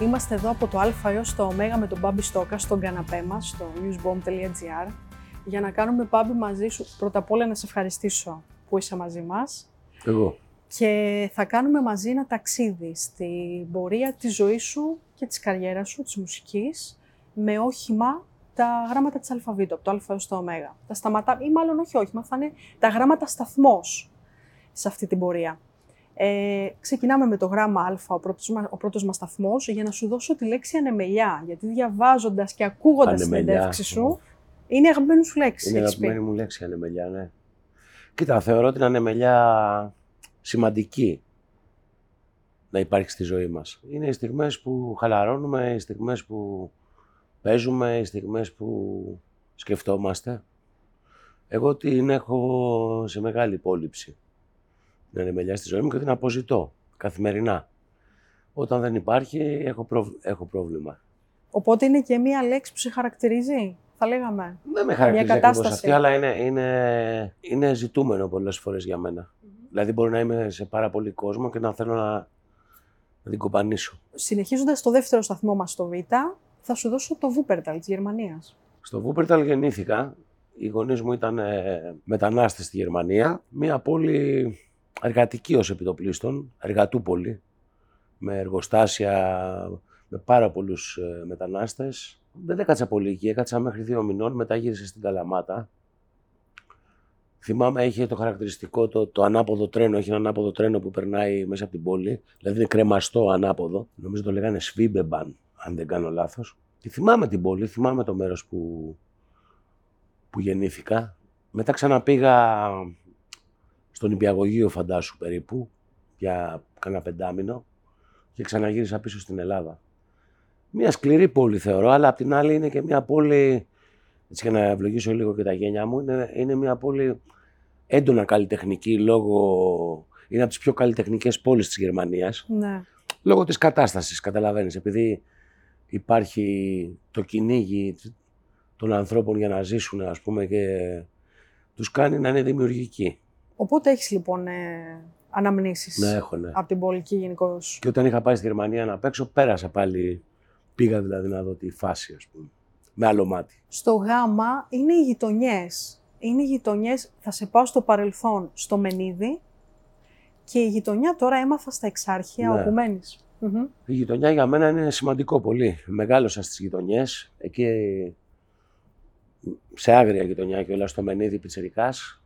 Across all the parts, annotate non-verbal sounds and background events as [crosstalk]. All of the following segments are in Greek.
Είμαστε εδώ από το Α έως το Ω με τον Μπάμπη Στόκα στον καναπέ μας, στο newsbomb.gr για να κάνουμε Μπάμπη μαζί σου. Πρώτα απ' όλα να σε ευχαριστήσω που είσαι μαζί μας. Εγώ. Και θα κάνουμε μαζί ένα ταξίδι στην πορεία της ζωής σου και της καριέρας σου, της μουσικής, με όχημα τα γράμματα της αλφαβήτου, από το Α έως το Ω. Τα σταματά, ή μάλλον όχι όχημα, θα είναι τα γράμματα σταθμός σε αυτή την πορεία. Ε, ξεκινάμε με το γράμμα Α, ο πρώτος, μα- ο πρώτος μας σταθμός, για να σου δώσω τη λέξη ανεμελιά. Γιατί διαβάζοντας και ακούγοντας την Ανεμελιά. συνέντευξη σου, είναι αγαπημένη σου λέξη. Είναι έχεις πει. αγαπημένη μου λέξη η ανεμελιά, ναι. Κοίτα, θεωρώ την ανεμελιά σημαντική να υπάρχει στη ζωή μας. Είναι οι στιγμές που χαλαρώνουμε, οι στιγμές που παίζουμε, οι στιγμές που σκεφτόμαστε. Εγώ την έχω σε μεγάλη υπόλοιψη. Την ανεμελιά στη ζωή μου και την αποζητώ καθημερινά. Όταν δεν υπάρχει, έχω, προβ- έχω πρόβλημα. Οπότε είναι και μία λέξη που σε χαρακτηρίζει, θα λέγαμε. Δεν με χαρακτηρίζει ακριβώς κατάσταση. αυτή, αλλά είναι, είναι, είναι ζητούμενο πολλές φορές για μένα. Δηλαδή μπορεί να είμαι σε πάρα πολύ κόσμο και να θέλω να, να την κοπανίσω. Συνεχίζοντας το δεύτερο σταθμό μας στο Β, θα σου δώσω το Βούπερταλ της Γερμανίας. Στο Βούπερταλ γεννήθηκα. Οι γονείς μου ήταν ε, μετανάστες στη Γερμανία. Μια πόλη εργατική ως επί το πλείστον, εργατούπολη, με εργοστάσια, με πάρα πολλούς ε, μετανάστες. Δεν έκατσα πολύ εκεί, έκατσα μέχρι δύο μηνών, μετά γύρισα στην Καλαμάτα. Θυμάμαι είχε το χαρακτηριστικό το, το ανάποδο τρένο, έχει ένα ανάποδο τρένο που περνάει μέσα από την πόλη, δηλαδή είναι κρεμαστό ανάποδο. Νομίζω το λέγανε Schwebebahn, αν δεν κάνω λάθος. Και θυμάμαι την πόλη, θυμάμαι το μέρος που, που γεννήθηκα. Μετά ξαναπήγα στον Υπηαγωγείο φαντάσου περίπου, για κάνα πεντάμινο και ξαναγύρισα πίσω στην Ελλάδα. Μια σκληρή πόλη θεωρώ, αλλά απ' την άλλη είναι και μια πόλη, έτσι για να ευλογήσω λίγο και τα γένια μου, είναι, είναι μια πόλη έντονα καλλιτεχνική λόγω... Είναι από τις πιο καλλιτεχνικές πόλεις της Γερμανίας Ναι. λόγω της κατάστασης, καταλαβαίνεις. Επειδή υπάρχει το κυνήγι των ανθρώπων για να ζήσουν, ας πούμε, και τους κάνει να είναι δημιουργικοί. Οπότε έχεις λοιπόν ε, αναμνήσεις Να έχω, ναι. από την πόλη γενικώ. Και όταν είχα πάει στη Γερμανία να παίξω, πέρασα πάλι, πήγα δηλαδή να δω τη φάση, ας πούμε, με άλλο μάτι. Στο Γ είναι οι γειτονιές. Είναι οι γειτονιές, θα σε πάω στο παρελθόν, στο Μενίδη και η γειτονιά τώρα έμαθα στα Εξάρχεια Ναι. όπου μένεις. Μμμ. Η γειτονιά για μένα είναι σημαντικό πολύ. Μεγάλωσα στις γειτονιές, εκεί σε άγρια γειτονιά και όλα στο Μενίδη Πιτσερικάς.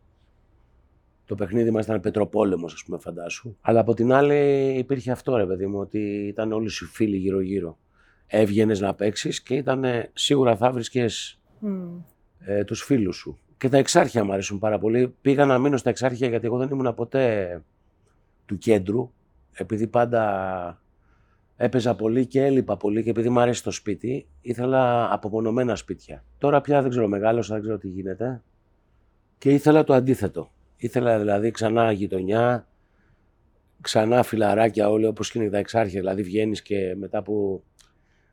Το παιχνίδι μας ήταν πετροπόλεμος, ας πούμε, φαντάσου. Αλλά από την άλλη υπήρχε αυτό, ρε παιδί μου, ότι ήταν όλοι σου φίλοι γύρω-γύρω. Έβγαινες να παίξεις και ήταν σίγουρα θα βρίσκες Μμ. ε, τους φίλους σου. Και τα εξάρχεια μου αρέσουν πάρα πολύ. Πήγα να μείνω στα εξάρχεια γιατί εγώ δεν ήμουν ποτέ του κέντρου, επειδή πάντα έπαιζα πολύ και έλειπα πολύ και επειδή μου αρέσει το σπίτι, ήθελα απομονωμένα σπίτια. Τώρα πια δεν ξέρω, μεγάλωσα, δεν ξέρω τι γίνεται και ήθελα το αντίθετο. Ήθελα δηλαδή ξανά γειτονιά, ξανά φιλαράκια όλοι όπως και είναι τα εξάρχεια, δηλαδή βγαίνεις και μετά από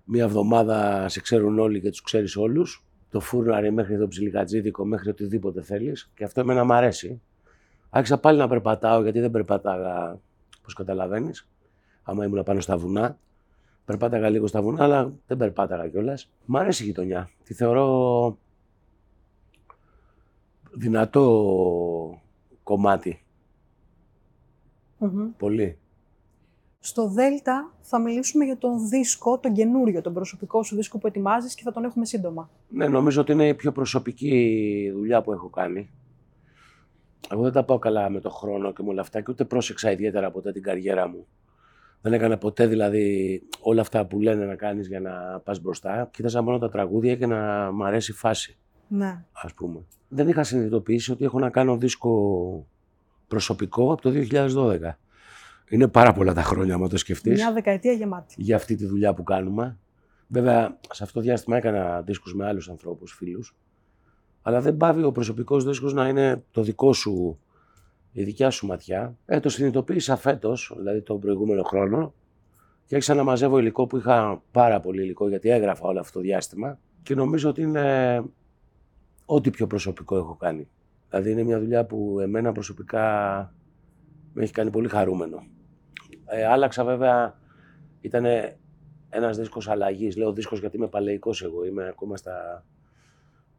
μία εβδομάδα σε ξέρουν όλοι και τους ξέρεις όλους το φούρναρι μέχρι το ψιλικατζίδικο, μέχρι οτιδήποτε θέλεις και αυτό εμένα μου αρέσει. Άρχισα πάλι να περπατάω γιατί δεν περπατάγα, όπως καταλαβαίνεις, άμα ήμουν πάνω στα βουνά. Περπάταγα λίγο στα βουνά, αλλά δεν περπάταγα κιόλας. Μ' αρέσει η γειτονιά. Τη θεωρώ δυνατό κομμάτι. Μμμ. Πολύ. Στο Δέλτα θα μιλήσουμε για τον δίσκο, τον καινούριο, τον προσωπικό σου δίσκο που ετοιμάζεις και θα τον έχουμε σύντομα. Ναι, νομίζω ότι είναι η πιο προσωπική δουλειά που έχω κάνει. Εγώ δεν τα πάω καλά με το χρόνο και με όλα αυτά και ούτε πρόσεξα ιδιαίτερα ποτέ την καριέρα μου. Δεν έκανα ποτέ δηλαδή όλα αυτά που λένε να κάνεις για να πας μπροστά. Κοίταζα μόνο τα τραγούδια και να μ' αρέσει η φάση, Ναι. ας πούμε. Δεν είχα συνειδητοποιήσει ότι έχω να κάνω δίσκο προσωπικό από το 2012. Είναι πάρα πολλά τα χρόνια, άμα το σκεφτείς Μια δεκαετία γεμάτη. για αυτή τη δουλειά που κάνουμε. Βέβαια, σε αυτό το διάστημα έκανα δίσκους με άλλους ανθρώπους, φίλους. Αλλά δεν πάβει ο προσωπικός δίσκος να είναι το δικό σου, η δικιά σου ματιά. Ε, το συνειδητοποίησα φέτος, δηλαδή τον προηγούμενο χρόνο. Και άρχισα να μαζεύω υλικό που είχα πάρα πολύ υλικό, γιατί έγραφα όλο αυτό το διάστημα. Και νομίζω ότι είναι ό,τι πιο προσωπικό έχω κάνει. Δηλαδή είναι μια δουλειά που εμένα προσωπικά με έχει κάνει πολύ χαρούμενο. Ε, άλλαξα βέβαια, ήταν ένας δίσκος αλλαγής. Λέω δίσκος γιατί είμαι παλαιικός εγώ, είμαι ακόμα στα...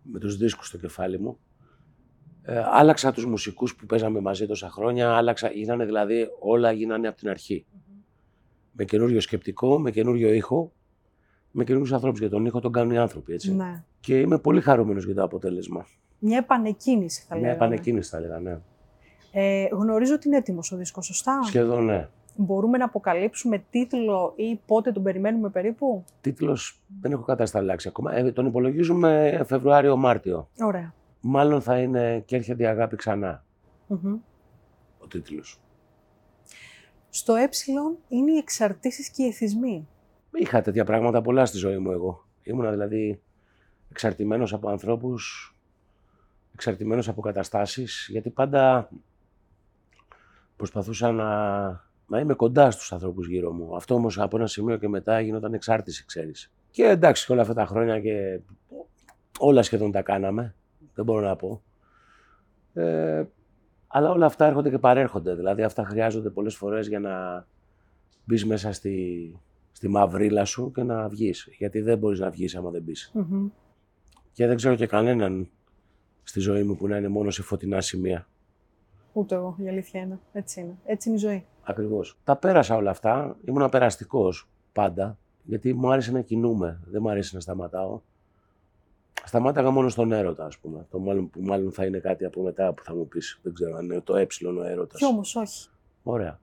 με τους δίσκους στο κεφάλι μου. Ε, άλλαξα τους μουσικούς που παίζαμε μαζί τόσα χρόνια, άλλαξα, γίνανε δηλαδή, όλα γίνανε από την αρχή. Με καινούριο σκεπτικό, με καινούριο ήχο, με καινούριους ανθρώπους. Για τον ήχο τον κάνουν οι άνθρωποι, έτσι. Ναι. Και είμαι πολύ χαρούμενος για το αποτέλεσμα. Μια επανεκκίνηση θα Μια λέγαμε. επανεκκίνηση θα έλεγα, ναι. Ε, γνωρίζω ότι είναι έτοιμος ο δίσκος, σωστά; Σχεδόν ναι. Μπορούμε να αποκαλύψουμε τίτλο ή πότε τον περιμένουμε περίπου; Τίτλος δεν έχω κατασταλάξει ακόμα. Ε, τον υπολογίζουμε Φεβρουάριο-Μάρτιο. Ωραία. Μάλλον θα είναι και έρχεται η αγάπη ξανά Μμμ. ο τίτλος. Στο ε είναι οι εξαρτήσεις και οι εθισμοί. Είχα τέτοια πράγματα πολλά στη ζωή μου εγώ. Ήμουνα δηλαδή εξαρτημένος από ανθρώπους, εξαρτημένος από καταστάσεις, γιατί πάντα προσπαθούσα να, να είμαι κοντά στους ανθρώπους γύρω μου. Αυτό όμως από ένα σημείο και μετά γινόταν εξάρτηση, ξέρεις. Και εντάξει, και όλα αυτά τα χρόνια και όλα σχεδόν τα κάναμε, δεν μπορώ να πω. Ε, αλλά όλα αυτά έρχονται και παρέρχονται. Δηλαδή αυτά χρειάζονται πολλές φορές για να μπεις μέσα στη, στη μαυρίλα σου και να βγεις. Γιατί δεν μπορείς να βγεις άμα δεν μπεις. Μμμ. Και δεν ξέρω και κανέναν στη ζωή μου που να είναι μόνο σε φωτεινά σημεία. Ούτε εγώ, η αλήθεια είναι. Έτσι είναι. Έτσι είναι η ζωή. Ακριβώς. Τα πέρασα όλα αυτά. Ήμουν περαστικός πάντα. Γιατί μου άρεσε να κινούμαι. Δεν μου άρεσε να σταματάω. Σταμάταγα μόνο στον έρωτα, ας πούμε. Το μάλλον, που μάλλον θα είναι κάτι από μετά που θα μου πεις. Δεν ξέρω αν είναι το ε ο έρωτας. Κι όμως όχι. Ωραία.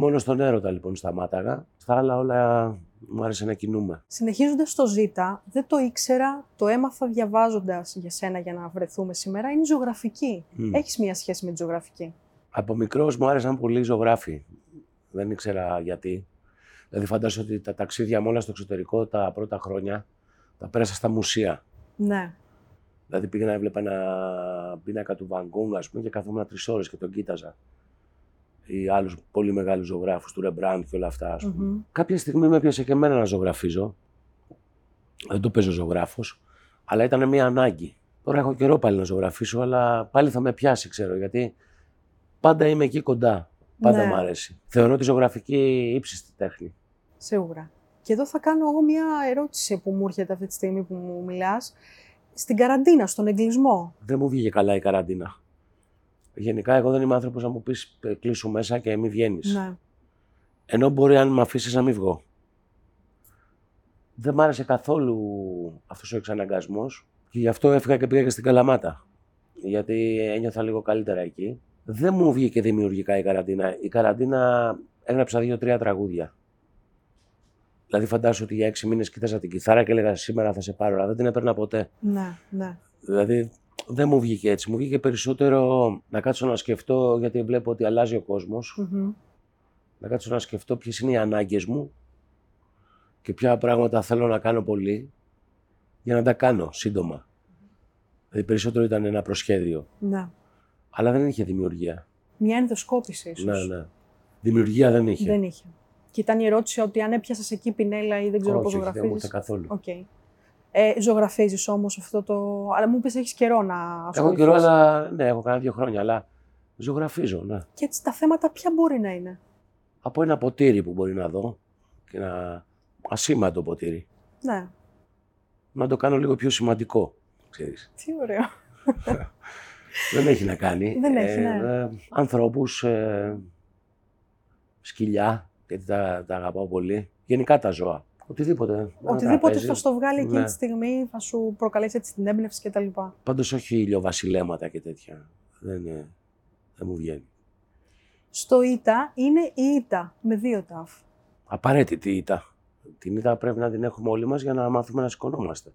Μόνο στον έρωτα λοιπόν σταμάταγα. Στα άλλα όλα μου άρεσε να κινούμαι. Συνεχίζοντας το ζήτα, δεν το ήξερα, το έμαθα διαβάζοντας για σένα για να βρεθούμε σήμερα, είναι η ζωγραφική. Μμ. Έχεις μία σχέση με τη ζωγραφική; Από μικρός μου άρεσαν πολύ οι ζωγράφοι. Δεν ήξερα γιατί. Δηλαδή φαντάζομαι ότι τα ταξίδια μου όλα στο εξωτερικό τα πρώτα χρόνια τα πέρασα στα μουσεία. Ναι. Δηλαδή πήγαινα, έβλεπα ένα πίνακα του Βαγκόγκ, ας πούμε, και καθόμουν τρεις ώρες και τον κοίταζα. Ή άλλους πολύ μεγάλους ζωγράφους, του Ρεμπράντ και όλα αυτά, ας πούμε. Μμμ. Κάποια στιγμή με έπιασε και εμένα να ζωγραφίζω. Δεν το παίζω ζωγράφος, αλλά ήταν μια ανάγκη. Τώρα έχω καιρό πάλι να ζωγραφίσω, αλλά πάλι θα με πιάσει, ξέρω, γιατί πάντα είμαι εκεί κοντά. Πάντα Ναι. μου αρέσει. Θεωρώ τη ζωγραφική ύψιστη τέχνη. Σίγουρα. Και εδώ θα κάνω εγώ μία ερώτηση που μου έρχεται αυτή τη στιγμή που μου μιλάς. Στην καραντίνα, στον εγκλισμό. Δεν μου βγήκε καλά η καραντίνα. Γενικά, εγώ δεν είμαι άνθρωπος να μου πεις κλείσου μέσα και μη βγαίνεις. Ναι. Ενώ μπορεί αν με αφήσεις να μην βγω. Δεν μ' άρεσε καθόλου αυτός ο εξαναγκασμός και γι' αυτό έφυγα και πήγα και στην Καλαμάτα. Γιατί ένιωθα λίγο καλύτερα εκεί. Δεν μου βγήκε δημιουργικά η καραντίνα. Η καραντίνα έγραψα δύο-τρία τραγούδια. Δηλαδή, φαντάσου ότι για έξι μήνες κοίταζα την κιθάρα και έλεγα σήμερα θα σε πάρω, αλλά δεν την έπαιρνα ποτέ. Ναι, ναι. Δηλαδή, δεν μου βγήκε έτσι. Μου βγήκε περισσότερο να κάτσω να σκεφτώ, γιατί βλέπω ότι αλλάζει ο κόσμος Μμμ. να κάτσω να σκεφτώ ποιες είναι οι ανάγκες μου και ποια πράγματα θέλω να κάνω πολύ για να τα κάνω σύντομα. Δηλαδή περισσότερο ήταν ένα προσχέδιο, Ναι. αλλά δεν είχε δημιουργία. Μια ενδοσκόπηση ίσως. Ναι, ναι. Δημιουργία δεν είχε. Δεν είχε. Και ήταν η ερώτηση ότι αν έπιασες εκεί πινέλα ή δεν ξέρω όχι, πώς όχι, δεν μου ζωγραφίζεις. ήρθε καθόλου. Οκ. Ε, ζωγραφίζεις όμως αυτό το... Αλλά μου είπες έχεις καιρό να Έχω ασχοληθείς. καιρό, αλλά ναι, έχω κάνει δύο χρόνια, αλλά ζωγραφίζω, ναι. Και έτσι τα θέματα ποια μπορεί να είναι; Από ένα ποτήρι που μπορεί να δω και ένα ασήμαντο ποτήρι. Ναι. Να το κάνω λίγο πιο σημαντικό, ξέρεις. Τι ωραίο. [laughs] Δεν έχει να κάνει. Δεν έχει, ναι. ε, ανθρώπους, ε, σκυλιά, γιατί τα, τα αγαπάω πολύ. Γενικά τα ζώα. Οτιδήποτε. ένα Οτιδήποτε τραπέζι. θα στο βγάλει εκείνη Ναι. τη στιγμή, θα σου προκαλέσει έτσι την έμπνευση κτλ. Πάντως όχι ηλιοβασιλέματα και τέτοια. Δεν, ε, δεν μου βγαίνει. Στο ΙΤΑ είναι η ΙΤΑ με δύο ταφ. Απαραίτητη ήττα. Την ήττα πρέπει να την έχουμε όλοι μας για να μάθουμε να σηκωνόμαστε.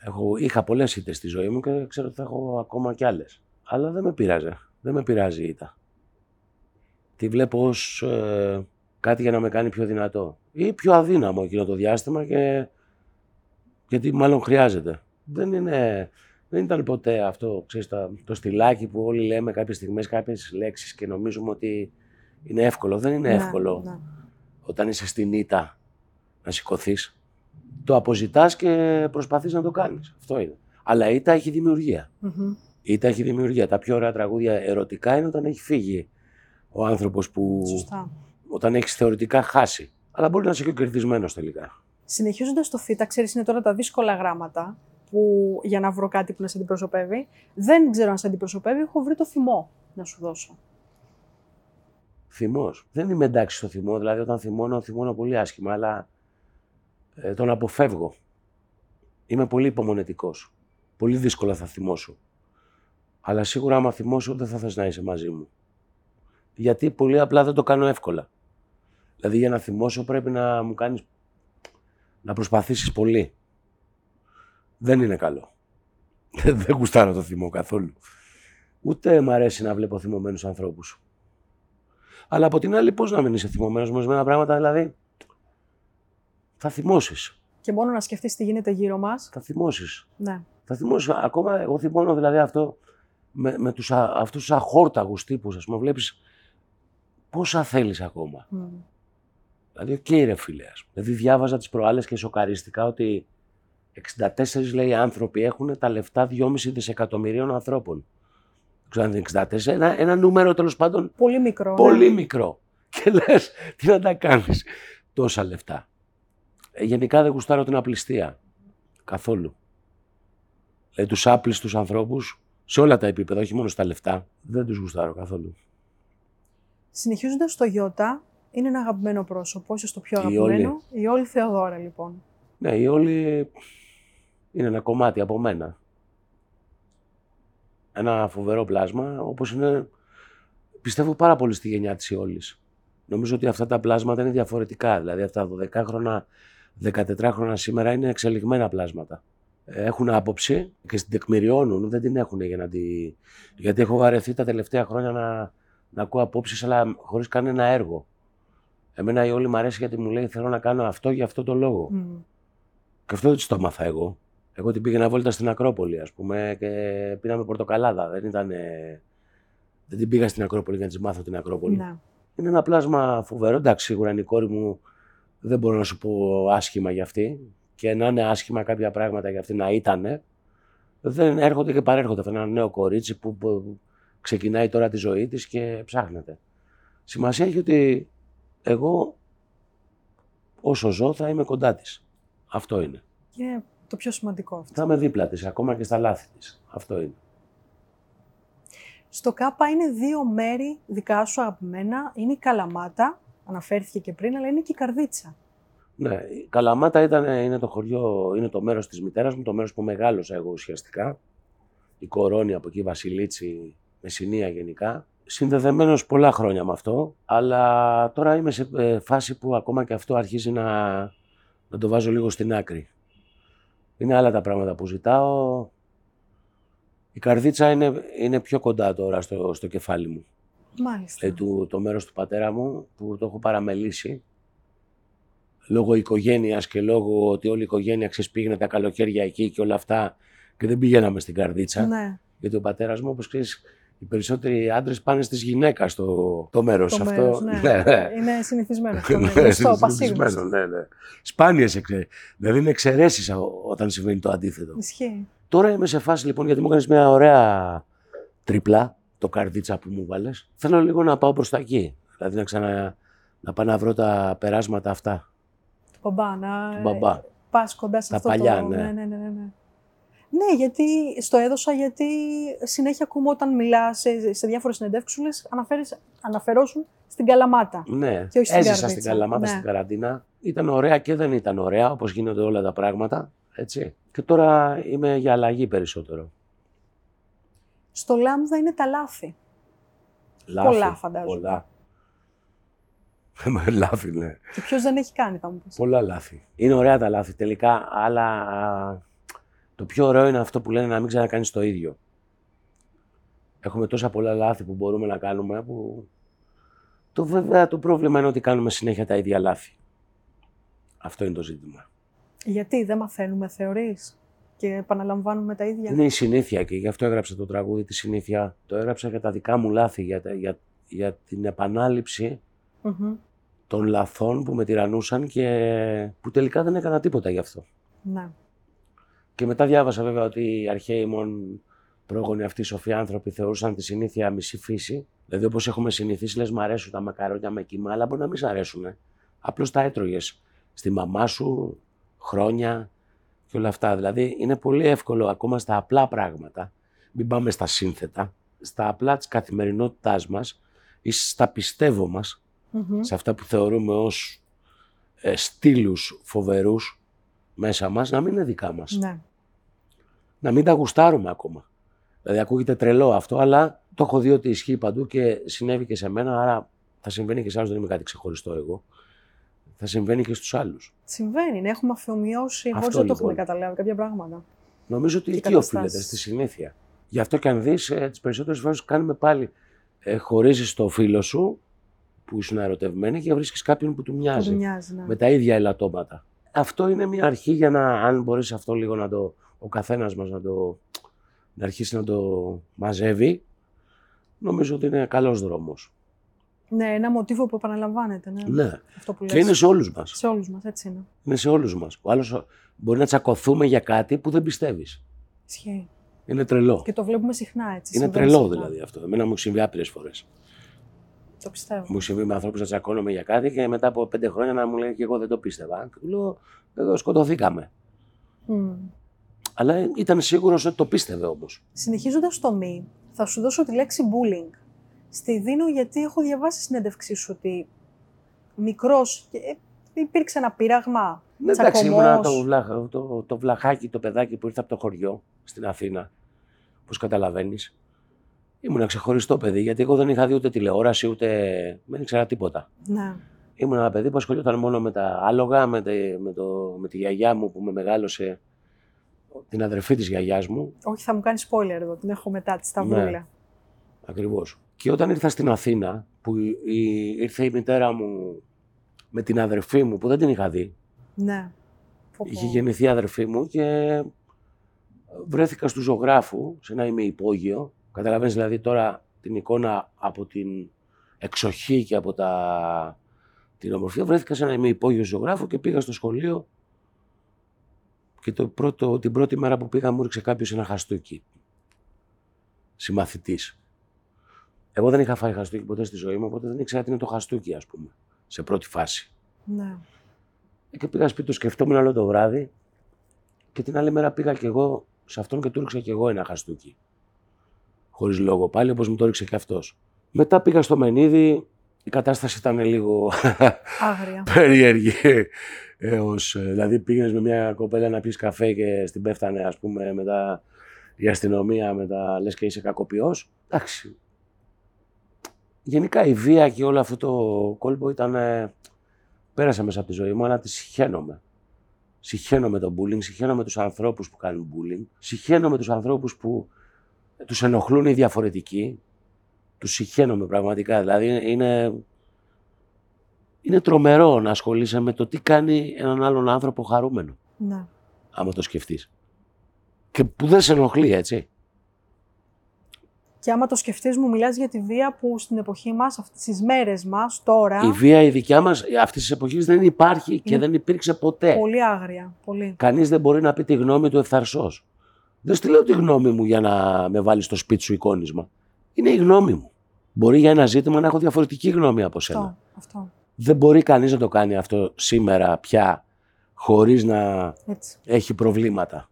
Έχω, είχα πολλές ήττες στη ζωή μου και ξέρω ότι θα έχω ακόμα κι άλλες. Αλλά δεν με πειράζει. Δεν με πειράζει η ήττα. Τη βλέπω ως ε, κάτι για να με κάνει πιο δυνατό. Ή πιο αδύναμο εκείνο το διάστημα και γιατί μάλλον χρειάζεται. Δεν, είναι, δεν ήταν ποτέ αυτό, ξέρεις, το, το στυλάκι που όλοι λέμε κάποιες στιγμές κάποιες λέξεις και νομίζουμε ότι είναι εύκολο. Δεν είναι εύκολο Ναι, ναι. όταν είσαι στην ήττα να σηκωθείς. Το αποζητάς και προσπαθείς να το κάνεις. Αυτό είναι. Αλλά η ήττα έχει δημιουργία. Μμμ. Η ήττα έχει δημιουργία. Τα πιο ωραία τραγούδια ερωτικά είναι όταν έχει φύγει ο άνθρωπος που... Σωστά. Όταν έχεις θεωρητικά χάσει. Αλλά μπορεί να είσαι και κερδισμένο τελικά. Συνεχίζοντας το φύτα, ξέρεις, είναι τώρα τα δύσκολα γράμματα που για να βρω κάτι που να σε αντιπροσωπεύει. Δεν ξέρω αν σε αντιπροσωπεύει, έχω βρει το θυμό να σου δώσω. Θυμός. Δεν είμαι εντάξει στο θυμό. Δηλαδή, όταν θυμώνω, θυμώνω πολύ άσχημα, αλλά ε, τον αποφεύγω. Είμαι πολύ υπομονετικός. Πολύ δύσκολα θα θυμώσω. Αλλά σίγουρα, άμα θυμώσω, δεν θα θες να είσαι μαζί μου. Γιατί πολύ απλά δεν το κάνω εύκολα. Δηλαδή, για να θυμώσω πρέπει να μου κάνεις να προσπαθήσεις πολύ. Δεν είναι καλό. [laughs] δεν γουστάρω το θυμό καθόλου. Ούτε μ' αρέσει να βλέπω θυμωμένους ανθρώπους. Αλλά από την άλλη, πώς να μην είσαι θυμωμένος με ορισμένα πράγματα, δηλαδή; Θα θυμώσεις. Και μόνο να σκεφτείς τι γίνεται γύρω μας. Θα θυμώσεις. Ναι. Θα θυμώσεις. Ακόμα εγώ θυμώνω δηλαδή αυτό με, με τους, αυτούς τους αχόρταγους τύπους, ας πούμε, βλέπεις πόσα θέλεις ακόμα. Μμ. Δηλαδή, OK okay, ρε φίλε, ας πούμε. Δηλαδή, διάβαζα τις προάλλες και σοκαρίστηκα ότι 64 λέει άνθρωποι έχουν τα λεφτά 2,5 δισεκατομμυρίων ανθρώπων. Ξέρω 64, ένα, ένα νούμερο τέλος πάντων. Πολύ μικρό. Ναι. Πολύ μικρό. Και λες, τι να τα κάνεις τόσα λεφτά. Ε, γενικά δεν γουστάρω την απληστία. Καθόλου. Δηλαδή τους άπλιστους ανθρώπους σε όλα τα επίπεδα, όχι μόνο στα λεφτά, δεν τους γουστάρω καθόλου. Συνεχίζοντας το Ιώτα, είναι ένα αγαπημένο πρόσωπο, ίσως το πιο αγαπημένο. Η, η Όλη Θεοδόρα, λοιπόν. Ναι, η Όλη είναι ένα κομμάτι από μένα ένα φοβερό πλάσμα, όπως είναι, πιστεύω πάρα πολύ στη γενιά της Ιόλης. Νομίζω ότι αυτά τα πλάσματα είναι διαφορετικά, δηλαδή αυτά τα 12 χρόνια, 14 χρόνια σήμερα είναι εξελιγμένα πλάσματα. Έχουν άποψη και στην τεκμηριώνουν, δεν την έχουν για να τη... Γιατί έχω βαρεθεί τα τελευταία χρόνια να, να ακούω απόψεις, αλλά χωρίς κανένα έργο. Εμένα η όλη μου αρέσει γιατί μου λέει θέλω να κάνω αυτό για αυτό το λόγο. Mm. Και αυτό δεν το έμαθα εγώ. Εγώ την πήγαινα βόλτα στην Ακρόπολη, ας πούμε, και πήραμε πορτοκαλάδα. Δεν, ήταν, δεν την πήγα στην Ακρόπολη για να της μάθω την Ακρόπολη. Να. Είναι ένα πλάσμα φοβερό. Εντάξει, σίγουρα είναι η κόρη μου δεν μπορώ να σου πω άσχημα για αυτή. Και να είναι άσχημα κάποια πράγματα για αυτή να ήταν. Δεν έρχονται και παρέρχονται. Αυτό είναι ένα νέο κορίτσι που, που ξεκινάει τώρα τη ζωή της και ψάχνεται. Σημασία έχει ότι εγώ όσο ζω θα είμαι κοντά της. Αυτό είναι το πιο σημαντικό αυτό. Θα είμαι δίπλα της, ακόμα και στα λάθη της. Αυτό είναι. Στο ΚΑΠΑ είναι δύο μέρη δικά σου αγαπημένα. Είναι η Καλαμάτα, αναφέρθηκε και πριν, αλλά είναι και η Καρδίτσα. Ναι, η Καλαμάτα ήταν, είναι το χωριό, είναι το μέρος της μητέρας μου, το μέρος που μεγάλωσα εγώ ουσιαστικά. Η Κορώνη από εκεί, Βασιλίτσι, Μεσσηνία γενικά. Συνδεδεμένος πολλά χρόνια με αυτό, αλλά τώρα είμαι σε ε, φάση που ακόμα και αυτό αρχίζει να, να το βάζω λίγο στην άκρη. Είναι άλλα τα πράγματα που ζητάω. Η καρδίτσα είναι, είναι πιο κοντά τώρα στο, στο κεφάλι μου. Μάλιστα. Ε, το μέρος του πατέρα μου που το έχω παραμελήσει. Λόγω οικογένειας και λόγω ότι όλη η οικογένεια ξεσπήγαινε τα καλοκαίρια εκεί και όλα αυτά και δεν πηγαίναμε στην καρδίτσα. Ναι. Γιατί ο πατέρας μου, όπως ξέρεις, οι περισσότεροι άντρες πάνε στις γυναίκα στο το μέρος αυτό. Μέρος, ναι. [laughs] ναι. ναι. Είναι συνηθισμένο αυτό. [laughs] Ναι, είναι συνηθισμένο, ναι, ναι. Σπάνιες εξαιρέσει. Δηλαδή είναι εξαιρέσεις όταν συμβαίνει το αντίθετο. Ισχύει. Τώρα είμαι σε φάση λοιπόν γιατί μου έκανες μια ωραία τρίπλα, το καρδίτσα που μου βάλες. Θέλω λίγο να πάω προς τα εκεί. Δηλαδή να ξανα να πάω να βρω τα περάσματα αυτά. Του μπαμπά, να. μπαμπά. Πας κοντά σε τα αυτό παλιά, το... ναι. ναι, ναι, ναι, ναι. Ναι, γιατί στο έδωσα, γιατί συνέχεια ακούμε όταν μιλάς σε, σε διάφορες συνεντεύξει, αναφερόσουν στην Καλαμάτα. Ναι, και όχι στην έζησα στην Καλαμάτα ναι. στην καραντίνα. Ήταν ωραία και δεν ήταν ωραία, όπως γίνονται όλα τα πράγματα. Έτσι. Και τώρα είμαι για αλλαγή περισσότερο. Στο Λάμδα είναι τα λάθη. λάθη πολλά φαντάζομαι. Πολλά. [laughs] λάθη, ναι. Και ποιος δεν έχει κάνει, θα μου πεις. Πολλά λάθη. Είναι ωραία τα λάθη τελικά, αλλά το πιο ωραίο είναι αυτό που λένε να μην ξανακάνεις το ίδιο. Έχουμε τόσα πολλά λάθη που μπορούμε να κάνουμε που... Το βέβαια το πρόβλημα είναι ότι κάνουμε συνέχεια τα ίδια λάθη. Αυτό είναι το ζήτημα. Γιατί δεν μαθαίνουμε, θεωρείς, και επαναλαμβάνουμε τα ίδια; Είναι η συνήθεια και γι' αυτό έγραψα το τραγούδι τη συνήθεια. Το έγραψα για τα δικά μου λάθη, για, για, για την επανάληψη των λαθών που με τυραννούσαν και που τελικά δεν έκανα τίποτα γι' αυτό. Ναι. Και μετά διάβασα βέβαια ότι οι αρχαίοι μόνο πρόγονοι αυτοί οι σοφοί άνθρωποι θεωρούσαν τη συνήθεια μισή φύση. Δηλαδή, όπως έχουμε συνηθίσει, λες, μου αρέσουν τα μακαρόνια με κύμα, αλλά μπορεί να μην σ' αρέσουν. Απλώς τα έτρωγες στη μαμά σου χρόνια και όλα αυτά. Δηλαδή είναι πολύ εύκολο ακόμα στα απλά πράγματα, μην πάμε στα σύνθετα, στα απλά της καθημερινότητάς μας ή στα πιστεύω μας, σε αυτά που θεωρούμε ως ε, στήλους φοβερούς μέσα μας, να μην είναι δικά μας. Ναι. Να μην τα γουστάρουμε ακόμα. Δηλαδή ακούγεται τρελό αυτό, αλλά το έχω δει ότι ισχύει παντού και συνέβη και σε μένα, άρα θα συμβαίνει και σε άλλους, δεν είμαι κάτι ξεχωριστό εγώ. Θα συμβαίνει και στους άλλους. Συμβαίνει, να έχουμε αφιομοιώσει χωρίς Αυτό, να το λοιπόν. έχουμε καταλάβει κάποια πράγματα. Νομίζω ότι Και εκεί καταστάσεις. οφείλεται, στη συνήθεια. Γι' αυτό και αν δεις, ε, τις περισσότερες φορές κάνουμε πάλι, ε, χωρίζεις το φίλο σου, που ήσουν ερωτευμένη και βρίσκεις κάποιον που του Που μοιάζει. του μοιάζει, ναι. με τα ίδια ελαττώματα. Αυτό είναι μια αρχή για να, αν μπορείς αυτό λίγο να το, ο καθένας μας να το, να αρχίσει να το μαζεύει, νομίζω ότι είναι καλός δρόμος. Ναι, ένα μοτίβο που επαναλαμβάνεται. Ναι. Ναι. Αυτό που Και λες. είναι σε όλους μας. Σε όλους μας, έτσι είναι. Είναι σε όλους μας. Ο άλλος μπορεί να τσακωθούμε για κάτι που δεν πιστεύεις. Ισχύει. Είναι τρελό. Και το βλέπουμε συχνά έτσι. Είναι συμβαίνει τρελό συχνά. δηλαδή αυτό. Εμένα μου έχει συμβεί άπειρες φορές. Το πιστεύω. Μου έχει συμβεί με ανθρώπους να τσακώνομαι για κάτι και μετά από πέντε χρόνια να μου λένε και εγώ δεν το πίστευα. Και του λέω, εδώ σκοτωθήκαμε. Μμ. Αλλά ήταν σίγουρος ότι το πίστευε όμως. Συνεχίζοντας το μη, θα σου δώσω τη λέξη bullying. Στη δίνω γιατί έχω διαβάσει συνέντευξή σου ότι μικρός και ε, υπήρξε ένα πείραγμα. Ναι, εντάξει, ήμουνα Τσακωμός. το, βλα, το, το βλαχάκι, το παιδάκι που ήρθε από το χωριό στην Αθήνα. Πώς καταλαβαίνεις. Ήμουν ξεχωριστό παιδί, γιατί εγώ δεν είχα δει ούτε τηλεόραση, ούτε. δεν ήξερα τίποτα. Ναι. Ήμουν ένα παιδί που ασχολιόταν μόνο με τα άλογα, με, τε- με, το, με τη γιαγιά μου που με μεγάλωσε, την αδερφή της γιαγιάς μου, Όχι, θα μου κάνεις spoiler εδώ, την έχω μετά τη σταυρούλα. Ναι. ακριβώς. Και όταν ήρθα στην Αθήνα, που η- η- ήρθε η μητέρα μου με την αδερφή μου, που δεν την είχα δει, Ναι. Πω, πω. Είχε γεννηθεί η αδερφή μου και βρέθηκα στο ζωγράφου, σε ένα ημιυπόγειο. Καταλαβαίνεις δηλαδή τώρα την εικόνα από την εξοχή και από τα... την ομορφιά. Βρέθηκα σε ένα ημιυπόγειο ζωγράφου και πήγα στο σχολείο και το πρώτο, την πρώτη μέρα που πήγα μου ρίξε κάποιος ένα χαστούκι. Συμμαθητής. Εγώ δεν είχα φάει χαστούκι ποτέ στη ζωή μου, οπότε δεν ήξερα τι είναι το χαστούκι, ας πούμε, σε πρώτη φάση. Ναι. Και πήγα σπίτι, το σκεφτόμουν όλο το βράδυ και την άλλη μέρα πήγα κι εγώ σε αυτόν και του ρίξα κι εγώ ένα χαστούκι. Χωρίς λόγο πάλι, όπως μου το ρίξε κι αυτός. Μετά πήγα στο Μενίδη, η κατάσταση ήταν λίγο [laughs] Άγρια. περίεργη. Έως, ε, δηλαδή πήγαινες με μια κοπέλα να πεις καφέ και στην πέφτανε ας πούμε μετά η αστυνομία μετά λες και είσαι κακοποιός. Εντάξει. Γενικά η βία και όλο αυτό το κόλπο ήταν... ε, πέρασε μέσα από τη ζωή μου, αλλά τη συχαίνομαι. Συχαίνομαι τον bullying, συχαίνομαι τους ανθρώπους που κάνουν bullying, συχαίνομαι τους ανθρώπους που τους ενοχλούν οι διαφορετικοί, τους συχαίνομαι πραγματικά. Δηλαδή είναι, είναι τρομερό να ασχολείσαι με το τι κάνει έναν άλλον άνθρωπο χαρούμενο, Ναι. άμα το σκεφτείς. Και που δεν σε ενοχλεί, έτσι. Και άμα το σκεφτείς μου μιλάς για τη βία που στην εποχή μας, αυτές τις μέρες μας, τώρα, Η βία η δικιά μας αυτή της εποχής δεν υπάρχει και Είναι δεν υπήρξε ποτέ. πολύ άγρια. Πολύ. Κανείς δεν μπορεί να πει τη γνώμη του ευθαρσός. Δεν στη λέω τη γνώμη μου για να με βάλεις στο σπίτι σου εικόνισμα. Είναι η γνώμη μου. Μπορεί για ένα ζήτημα να έχω διαφορετική γνώμη από σένα. Αυτό. αυτό. Δεν μπορεί κανείς να το κάνει αυτό σήμερα πια χωρίς να Έτσι. έχει προβλήματα.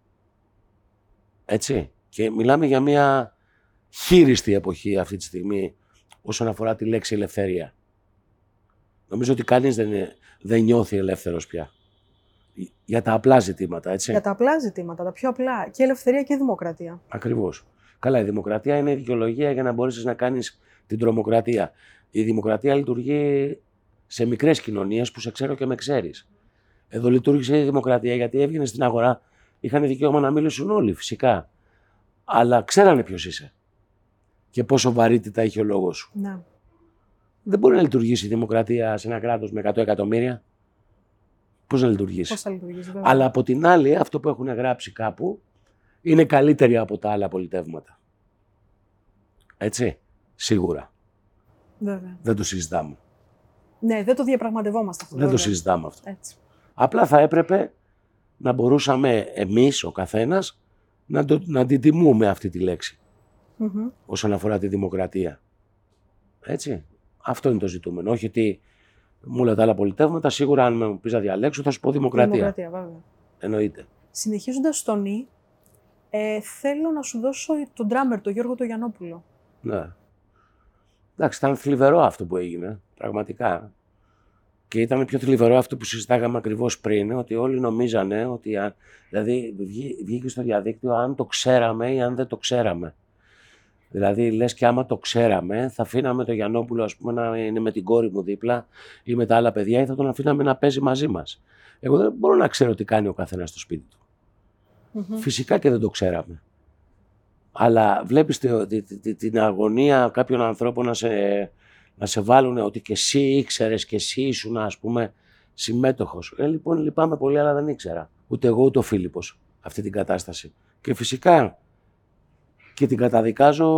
Έτσι. Και μιλάμε για μια χείριστη εποχή αυτή τη στιγμή όσον αφορά τη λέξη ελευθερία. Νομίζω ότι κανείς δεν, είναι- δεν νιώθει ελεύθερος πια. Για τα απλά ζητήματα, έτσι. Για τα απλά ζητήματα, τα πιο απλά. Και ελευθερία και δημοκρατία. Ακριβώς. Καλά, η δημοκρατία είναι η δικαιολογία για να μπορέσεις να κάνεις την τρομοκρατία. Η δημοκρατία λειτουργεί σε μικρές κοινωνίες που σε ξέρω και με ξέρεις. Εδώ λειτουργήσε η δημοκρατία γιατί έβγαινες στην αγορά. Είχαν δικαίωμα να μιλήσουν όλοι, φυσικά. Αλλά ξέρανε ποιος είσαι. Και πόσο βαρύτητα είχε ο λόγος σου. Ναι. Δεν μπορεί να λειτουργήσει η δημοκρατία σε ένα κράτος με 100 εκατομμύρια. Πώς να λειτουργήσει. Πώς θα λειτουργήσει, βέβαια. Αλλά από την άλλη, αυτό που έχουν γράψει κάπου είναι καλύτερη από τα άλλα πολιτεύματα. Έτσι, σίγουρα. Βέβαια. Δεν το συζητάμε. Ναι, δεν το διαπραγματευόμαστε αυτό. Δεν το βέβαια. συζητάμε αυτό. Έτσι. Απλά θα έπρεπε να μπορούσαμε εμείς, ο καθένας, να, το, να την τιμούμε αυτή τη λέξη Μμμ. όσον αφορά τη δημοκρατία. Έτσι. Αυτό είναι το ζητούμενο. Όχι ότι Μου όλα τα άλλα πολιτεύματα, σίγουρα αν με πεις να διαλέξω, θα σου πω δημοκρατία. Δημοκρατία, βέβαια. Εννοείται. Συνεχίζοντας τον Νι, ε, θέλω να σου δώσω τον ντράμερ, τον Γιώργο τον Γιαννόπουλο. Ναι. Εντάξει, ήταν θλιβερό αυτό που έγινε, πραγματικά. Και ήταν πιο θλιβερό αυτό που συζητάγαμε ακριβώς πριν, ότι όλοι νομίζανε ότι. αν- Δηλαδή, βγή- βγήκε στο διαδίκτυο αν το ξέραμε ή αν δεν το ξέραμε. Δηλαδή, λες και άμα το ξέραμε, θα αφήναμε το Γιαννόπουλο ας πούμε, να είναι με την κόρη μου δίπλα ή με τα άλλα παιδιά ή θα τον αφήναμε να παίζει μαζί μας. Εγώ δεν μπορώ να ξέρω τι κάνει ο καθένας στο σπίτι του. Μμμ. Φυσικά και δεν το ξέραμε. Αλλά βλέπεις τη- τη- τη- την αγωνία κάποιων ανθρώπων να σε, να σε βάλουν ότι και εσύ ήξερες και εσύ ήσουν ας πούμε συμμέτοχος. Ε, λοιπόν λυπάμαι πολύ αλλά δεν ήξερα. Ούτε εγώ ούτε ο Φίλιππος αυτή την κατάσταση. Και φυσικά και την καταδικάζω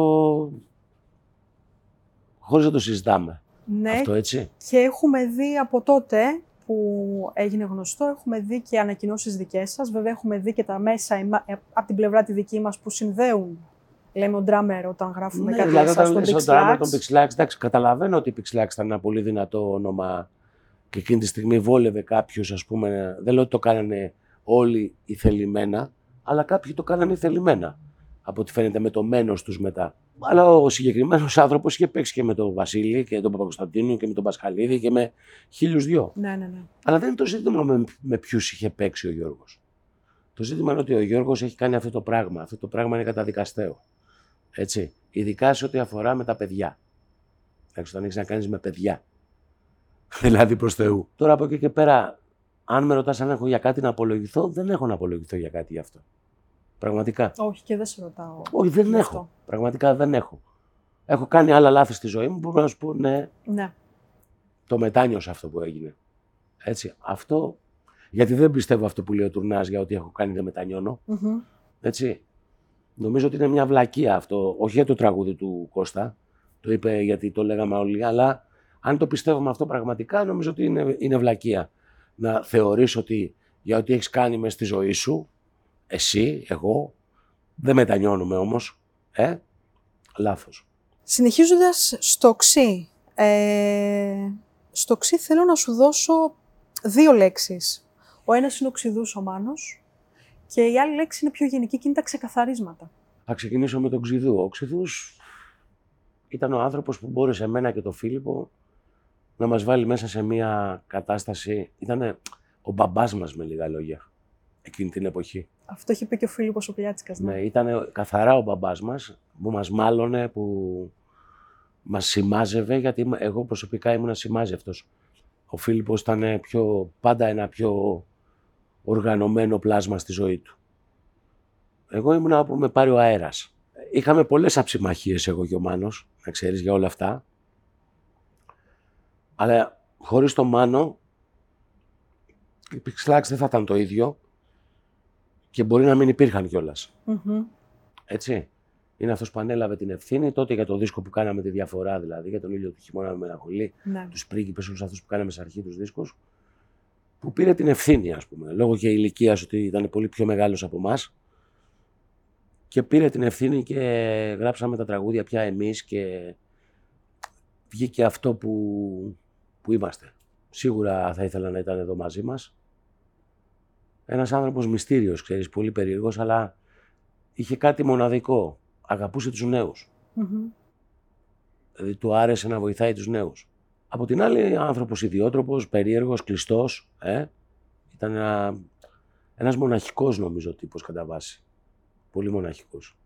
χωρίς να το συζητάμε. Ναι, Αυτό έτσι. και έχουμε δει από τότε που έγινε γνωστό, έχουμε δει και ανακοινώσεις δικές σας. Βέβαια έχουμε δει και τα μέσα εμά- ε, από την πλευρά τη δική μας που συνδέουν, λέμε ο ντράμερ όταν γράφουμε Ναι, κάτι δηλαδή μέσα όταν στον στον drama Pixlax. των Pixlax, εντάξει, καταλαβαίνω ότι η Pixlax ήταν ένα πολύ δυνατό όνομα και εκείνη τη στιγμή βόλευε κάποιους, ας πούμε, δεν λέω ότι το κάνανε όλοι ηθελημένα, αλλά κάποιοι το κάνανε ηθελημένα, από ό,τι φαίνεται με το μένος τους μετά. Αλλά ο συγκεκριμένος άνθρωπος είχε παίξει και με τον Βασίλη και τον Παπακοσταντίνο και με τον Πασχαλίδη και με χίλιους δυο. Ναι, ναι, ναι. Αλλά δεν είναι το ζήτημα με, με ποιους είχε παίξει ο Γιώργος. Το ζήτημα είναι ότι ο Γιώργος έχει κάνει αυτό το πράγμα. Αυτό το πράγμα είναι καταδικαστέο. Έτσι. Ειδικά σε ό,τι αφορά με τα παιδιά. Εντάξει, όταν έχεις να κάνεις με παιδιά. [laughs] δηλαδή προς Θεού. Τώρα από εκεί και πέρα, αν με ρωτάς αν έχω για κάτι να απολογηθώ, δεν έχω να απολογηθώ για κάτι γι' αυτό. Πραγματικά. Όχι και δεν σε ρωτάω. Όχι, δεν γι' έχω. αυτό. Πραγματικά δεν έχω. Έχω κάνει άλλα λάθη στη ζωή μου που μπορώ να σου πω ναι, Ναι. το μετάνιωσα αυτό που έγινε. Έτσι. Αυτό, γιατί δεν πιστεύω αυτό που λέει ο Τουρνάς για ότι έχω κάνει δεν μετανιώνω. Μμμ. Έτσι. Νομίζω ότι είναι μια βλακεία αυτό, όχι για το τραγούδι του Κώστα, το είπε γιατί το λέγαμε όλοι, αλλά αν το πιστεύουμε αυτό πραγματικά, νομίζω ότι είναι, είναι βλακεία. Να θεωρείς ότι για ό,τι έχεις κάνει μες στη ζωή σου, εσύ, εγώ, δεν μετανιώνουμε όμως, ε, λάθος. Συνεχίζοντας στο ξύ. Ε, στο ξύ θέλω να σου δώσω δύο λέξεις. Ο ένας είναι ο ξηδούς ο Μάνος και η άλλη λέξη είναι πιο γενική και είναι τα ξεκαθαρίσματα. Θα ξεκινήσω με τον Ξηδού. Ο Ξηδούς ήταν ο άνθρωπος που μπόρεσε εμένα και τον Φίλιππο να μας βάλει μέσα σε μια κατάσταση. Ήταν ο μπαμπάς μας με λίγα λόγια εκείνη την εποχή. Αυτό είχε πει και ο Φίλιππος ο Πλιάτσικας. Ναι, ήταν καθαρά ο μπαμπάς μας που μας μάλωνε, που μας σημάζευε, γιατί είμαι- εγώ προσωπικά ήμουν σημάζευτος. Ο Φίλιππος ήταν πιο, πάντα ένα πιο οργανωμένο πλάσμα στη ζωή του. Εγώ ήμουν που με πάρει ο αέρας. Είχαμε πολλές αψημαχίες εγώ και ο Μάνος, να ξέρεις για όλα αυτά. Αλλά χωρίς το Μάνο, η Pixlax δεν θα ήταν το ίδιο και μπορεί να μην υπήρχαν κιόλας. Μμμ. Έτσι. Είναι αυτός που ανέλαβε την ευθύνη τότε για το δίσκο που κάναμε τη διαφορά, δηλαδή για τον ήλιο του χειμώνα με μελαγχολή, Ναι. τους πρίγκιπες, όλους αυτούς που κάναμε σε αρχή τους δίσκους, που πήρε την ευθύνη, ας πούμε, λόγω και ηλικίας ότι ήταν πολύ πιο μεγάλος από εμάς. Και πήρε την ευθύνη και γράψαμε τα τραγούδια πια εμείς και βγήκε αυτό που, που είμαστε. Σίγουρα θα ήθελα να ήταν εδώ μαζί μας. Ένας άνθρωπος μυστήριος, ξέρεις, πολύ περίεργος, αλλά είχε κάτι μοναδικό. Αγαπούσε τους νέους. Μμμ. Δηλαδή του άρεσε να βοηθάει τους νέους. Από την άλλη, άνθρωπος ιδιότροπος, περίεργος, κλειστός. Ε; Ήταν ένα, ένας μοναχικός νομίζω τύπος κατά βάση. Πολύ μοναχικός.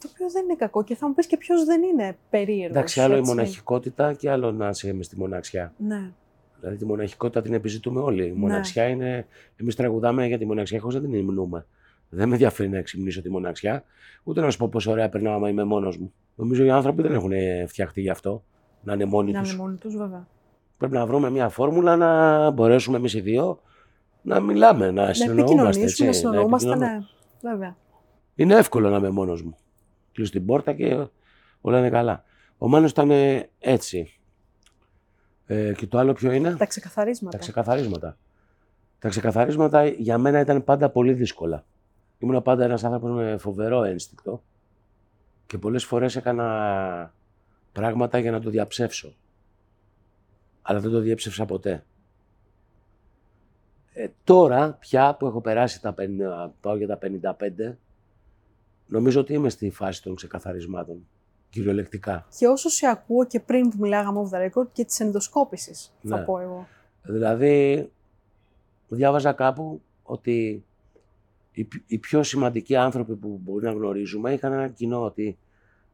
Το οποίο δεν είναι κακό και θα μου πεις και ποιος δεν είναι περίεργος. Εντάξει, άλλο η έτσι. μοναχικότητα και άλλο να είσαι μες στη μοναξιά. Ναι. Δηλαδή τη μοναχικότητα την επιζητούμε όλοι. Η Ναι. μοναξιά είναι. Εμείς τραγουδάμε για τη μοναξιά χωρίς να την υμνούμε. Δεν με ενδιαφέρει να εξυμνήσω τη μοναξιά, ούτε να σου πω πόσο ωραία περνάω άμα είμαι μόνος μου. Νομίζω οι άνθρωποι δεν έχουν φτιαχτεί γι' αυτό. Να είναι μόνοι Να τους. είναι μόνοι τους βέβαια. Πρέπει να βρούμε μια φόρμουλα να μπορέσουμε εμείς οι δύο να μιλάμε, να Να συνεννοούμαστε. επικοινωνήσουμε, έτσι, να συνεννοούμαστε, επικοινωνούμε. ναι. Βέβαια. Είναι εύκολο να είμαι μόνος μου. Κλείνω την πόρτα και όλα είναι καλά. Ο Μάνος ήταν ε, έτσι. Ε, και το άλλο ποιο είναι; Τα ξεκαθαρίσματα. Τα ξεκαθαρίσματα. Τα ξεκαθαρίσματα για μένα ήταν πάντα πολύ δύσκολα. Ήμουν πάντα ένας άνθρωπος με φοβερό ένστικτο και πολλές φορές έκανα πράγματα για να το διαψεύσω. Αλλά δεν το διέψευσα ποτέ. Ε, τώρα πια που έχω περάσει τα 50, πάω για τα 55, νομίζω ότι είμαι στη φάση των ξεκαθαρισμάτων, κυριολεκτικά. Και όσο σε ακούω και πριν που μιλάγαμε off the record και της ενδοσκόπησης, θα Ναι. πω εγώ. Δηλαδή, διάβαζα κάπου ότι οι, π- οι πιο σημαντικοί άνθρωποι που μπορεί να γνωρίζουμε είχαν ένα κοινό ότι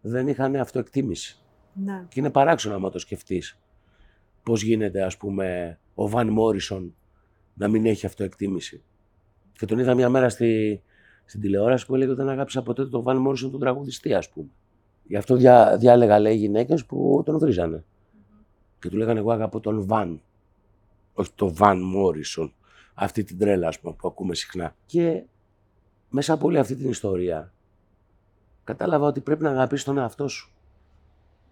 δεν είχαν αυτοεκτίμηση. Ναι. Και είναι παράξενο άμα το σκεφτείς. Πώς γίνεται, ας πούμε, ο Βαν Μόρισον να μην έχει αυτοεκτίμηση. Και τον είδα μια μέρα στη, στην τηλεόραση που έλεγε ότι δεν αγάπησα ποτέ τον Βαν Μόρισον τον τραγουδιστή, ας πούμε. Γι' αυτό διά, διάλεγα, λέει, γυναίκες που τον βρίζανε. Και του λέγανε εγώ αγαπώ τον Βαν. Όχι τον Βαν Μόρισον. Αυτή την τρέλα, ας πούμε, που ακούμε συχνά. Και μέσα από όλη αυτή την ιστορία κατάλαβα ότι πρέπει να αγαπήσεις τον εαυτό σου.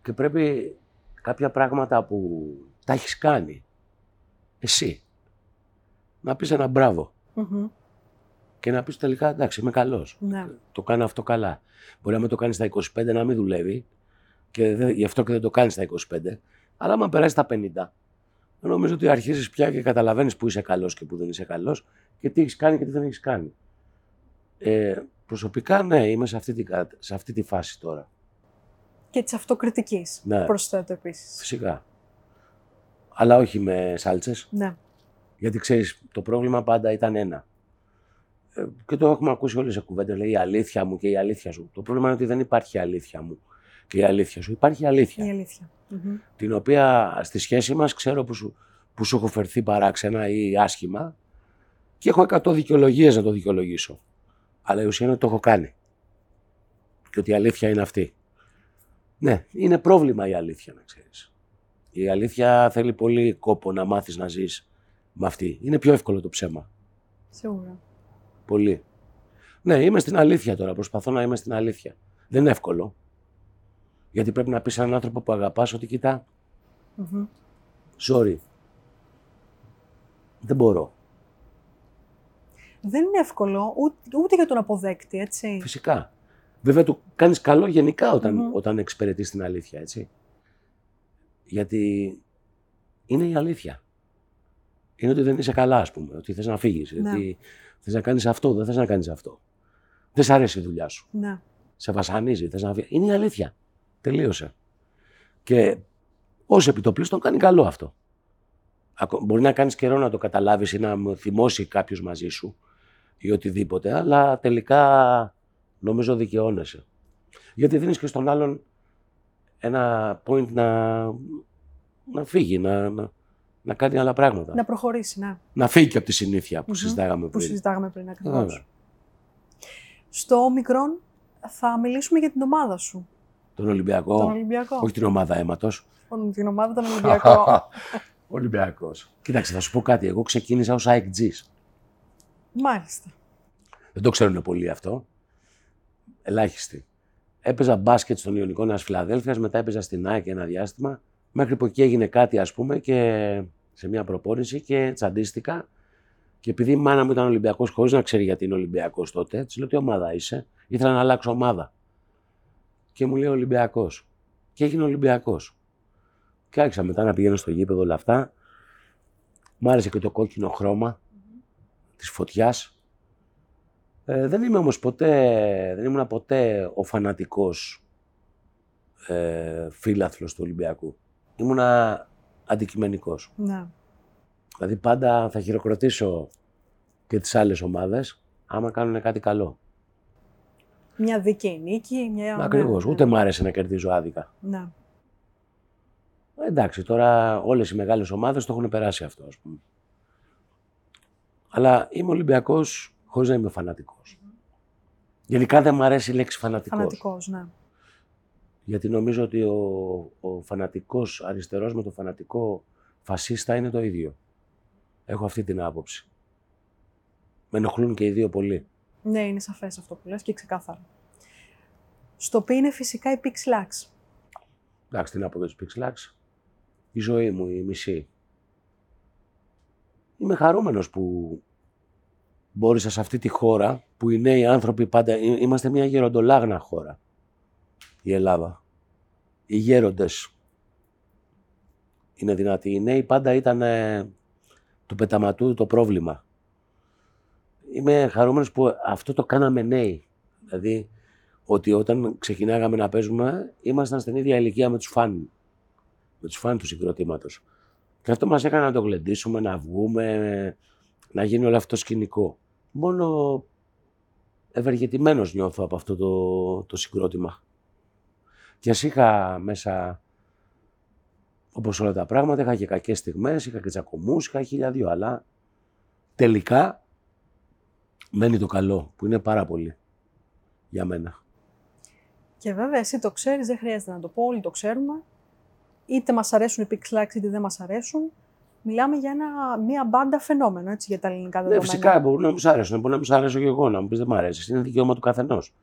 Και πρέπει κάποια πράγματα που τα έχεις κάνει εσύ να πεις ένα μπράβο Μμμ. Και να πεις τελικά εντάξει είμαι καλός. Ναι. Το κάνω αυτό καλά. Μπορεί να το κάνεις στα 25 να μην δουλεύει και δεν- γι' αυτό και δεν το κάνεις στα 25. Αλλά άμα περάσει τα 50 νομίζω ότι αρχίζεις πια και καταλαβαίνεις που είσαι καλός και που δεν είσαι καλός και τι έχεις κάνει και τι δεν έχεις κάνει. Ε, προσωπικά ναι, είμαι σε αυτή, τη, κα- σε αυτή τη φάση τώρα. Και της αυτοκριτικής, Ναι. προσθέτω επίσης. Φυσικά. Αλλά όχι με σάλτσες. Ναι. Γιατί ξέρεις, το πρόβλημα πάντα ήταν ένα. Ε, και το έχουμε ακούσει όλες σε κουβέντες, λέει η αλήθεια μου και η αλήθεια σου. Το πρόβλημα είναι ότι δεν υπάρχει αλήθεια μου και η αλήθεια σου. Υπάρχει αλήθεια. Η αλήθεια. Μμμ. Την οποία στη σχέση μας ξέρω που σου, που σου έχω φερθεί παράξενα ή άσχημα και έχω 100 δικαιολογίες να το δικαιολογήσω. Αλλά η ουσία είναι ότι το έχω κάνει. Και ότι η αλήθεια είναι αυτή. Ναι, είναι πρόβλημα η αλήθεια να ξέρεις. Η αλήθεια θέλει πολύ κόπο να μάθεις να ζεις με αυτή. Είναι πιο εύκολο το ψέμα. Σίγουρα. Πολύ. Ναι, είμαι στην αλήθεια τώρα. Προσπαθώ να είμαι στην αλήθεια. Δεν είναι εύκολο. Γιατί πρέπει να πεις σε έναν άνθρωπο που αγαπάς ότι κοίτα, Μμμ. sorry. Δεν μπορώ. Δεν είναι εύκολο ούτε, ούτε για τον αποδέκτη, έτσι. Φυσικά. Βέβαια του κάνεις καλό γενικά όταν, Μμμ. όταν εξυπηρετείς την αλήθεια, έτσι. Γιατί είναι η αλήθεια. Είναι ότι δεν είσαι καλά, ας πούμε. Ότι θες να φύγεις. Ναι. Ότι θες να κάνεις αυτό, δεν θες να κάνεις αυτό. Δεν σ' αρέσει η δουλειά σου. Ναι. σε βασανίζει, θες να βγει. Είναι η αλήθεια. Τελείωσε. Και ως επιτοπλίστων κάνει καλό αυτό. Ακο- Μπορεί να κάνεις καιρό να το καταλάβεις ή να θυμώσει κάποιος μαζί σου ή οτιδήποτε, αλλά τελικά νομίζω δικαιώνεσαι. Γιατί δίνεις και στον άλλον ένα point να, να φύγει, να, να, να κάνει άλλα πράγματα. Να προχωρήσει, ναι. Να φύγει και από τη συνήθεια που Μμμ. συζητάγαμε Που πριν. συζητάγαμε πριν ακριβώς. Βέβαια. Στο μικρόν θα μιλήσουμε για την ομάδα σου. Τον Ολυμπιακό. Τον Ολυμπιακό. Όχι την ομάδα αίματος. Τον- Την ομάδα τον Ολυμπιακό. [laughs] Ολυμπιακός. Κοίταξε, θα σου πω κάτι. Εγώ ξεκίνησα ως AEKG. Μάλιστα. Δεν το ξέρουν πολύ αυτό. Ελάχιστοι. Έπαιζα μπάσκετ στον Ιωνικό Νέας Φιλαδέλφιας, μετά έπαιζα στην ΑΕΚ ένα διάστημα. Μέχρι που εκεί έγινε κάτι, ας πούμε, και σε μια προπόνηση και τσαντίστηκα. Και επειδή η μάνα μου ήταν Ολυμπιακός, χωρίς να ξέρει γιατί είναι Ολυμπιακός τότε, της λέω τι ομάδα είσαι; Ήθελα να αλλάξω ομάδα. Και μου λέει Ολυμπιακός. Και έγινε Ολυμπιακός. Και άρχισα μετά να πηγαίνω στο γήπεδο όλα αυτά. Μ' άρεσε και το κόκκινο χρώμα της φωτιάς. Ε, δεν είμαι όμως ποτέ, δεν ήμουν ποτέ ο φανατικός ε, φίλαθλος του Ολυμπιακού. Ήμουνα αντικειμενικός. Ναι. Δηλαδή πάντα θα χειροκροτήσω και τις άλλες ομάδες άμα κάνουν κάτι καλό. Μια δίκαιη νίκη, μια... Ακριβώς. ναι, Ούτε μ' άρεσε να κερδίζω άδικα. Ναι. Ε, Εντάξει, τώρα όλες οι μεγάλες ομάδες το έχουν περάσει αυτό, ας πούμε. Αλλά είμαι Ολυμπιακός χωρίς να είμαι φανατικός. Γενικά δεν μου αρέσει η λέξη φανατικός. Φανατικός, ναι. Γιατί νομίζω ότι ο, ο φανατικός αριστερός με το φανατικό φασίστα είναι το ίδιο. Έχω αυτή την άποψη. Με ενοχλούν και οι δύο πολύ. Ναι, είναι σαφές αυτό που λες και ξεκάθαρο. Στο οποίο είναι φυσικά η Pixlax. Εντάξει, τι να πω για τους Pixlax. Η ζωή μου, η μισή. Είμαι χαρούμενος που μπόρεσα σε αυτή τη χώρα, που οι νέοι άνθρωποι πάντα... εί- Είμαστε μια γεροντολάγνα χώρα, η Ελλάδα. Οι γέροντες είναι δυνατοί. Οι νέοι πάντα ήταν ε, του πεταματού το πρόβλημα. Είμαι χαρούμενος που αυτό το κάναμε νέοι. Δηλαδή, ότι όταν ξεκινάγαμε να παίζουμε, ήμασταν στην ίδια ηλικία με τους φαν. Με τους φαν του συγκροτήματος. Και αυτό μας έκανε να το γλεντήσουμε, να βγούμε, να γίνει όλο αυτό σκηνικό. Μόνο ευεργετημένος νιώθω από αυτό το, το συγκρότημα. Και ας είχα μέσα, όπως όλα τα πράγματα, είχα και κακές στιγμές, είχα και τσακωμούς, είχα χίλια δύο, αλλά τελικά μένει το καλό, που είναι πάρα πολύ για μένα. Και βέβαια εσύ το ξέρεις, δεν χρειάζεται να το πω, όλοι το ξέρουμε. Είτε μας αρέσουν οι Pixlax είτε δεν μας αρέσουν. Μιλάμε για ένα, μια μπάντα φαινόμενο έτσι, για τα ελληνικά Ναι, δεδομένα. φυσικά μπορεί να μου σ' άρεσουν, μπορεί να μου σ' αρέσω και εγώ, να μου πεις δεν μου αρέσει. Είναι δικαίωμα του καθενός.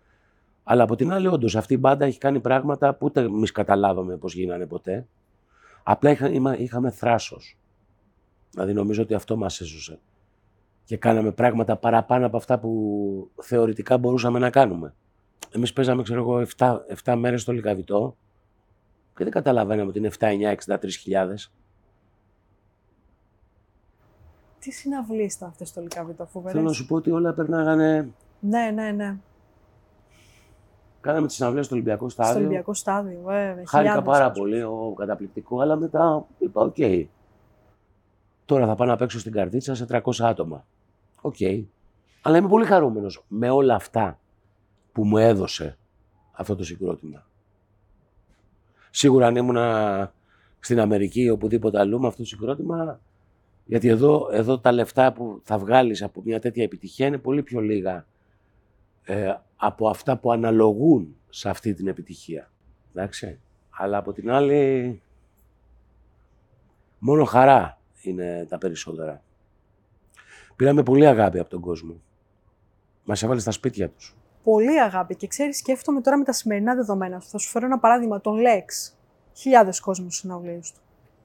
Αλλά από την άλλη, όντως αυτή η μπάντα έχει κάνει πράγματα που ούτε εμείς καταλάβαμε πώς γίνανε ποτέ. Απλά είχα, είμα- είχαμε θράσος. Δηλαδή νομίζω ότι αυτό μας έσωσε. Και κάναμε πράγματα παραπάνω από αυτά που θεωρητικά μπορούσαμε να κάνουμε. Εμείς παίζαμε, ξέρω εγώ, 7, 7 μέρες στο Λικαβιτό και δεν καταλαβαίναμε ότι είναι 7-9-63 χιλιάδες. Τι συναυλίες ήταν αυτές στο Λυκαβηττό, φοβερές. Θέλω να σου πω ότι όλα περνάγανε Ναι, ναι, ναι. Κάναμε τι συναυλία στο Ολυμπιακό Στο Στάδιο. Ολυμπιακό στάδιο, βέβαια. Χάρηκα χιλιάδες πάρα κόσμος. πολύ, ο καταπληκτικό, αλλά μετά είπα: Οκ. Τώρα θα πάω να παίξω στην Καρδίτσα σε 300 άτομα. Οκ. Αλλά είμαι πολύ χαρούμενος με όλα αυτά που μου έδωσε αυτό το συγκρότημα. Σίγουρα αν ήμουνα στην Αμερική ή οπουδήποτε αλλού με αυτό το συγκρότημα, γιατί εδώ, εδώ τα λεφτά που θα βγάλεις από μια τέτοια επιτυχία είναι πολύ πιο λίγα ε, από αυτά που αναλογούν σε αυτή την επιτυχία. Εντάξει. Αλλά από την άλλη, μόνο χαρά είναι τα περισσότερα. Πήραμε πολύ αγάπη από τον κόσμο. Μας έβαλε στα σπίτια τους. Πολύ αγάπη. Και ξέρεις, σκέφτομαι τώρα με τα σημερινά δεδομένα. Θα σου φέρω ένα παράδειγμα. Τον Lex. Χιλιάδες κόσμους στι συναυλίε του.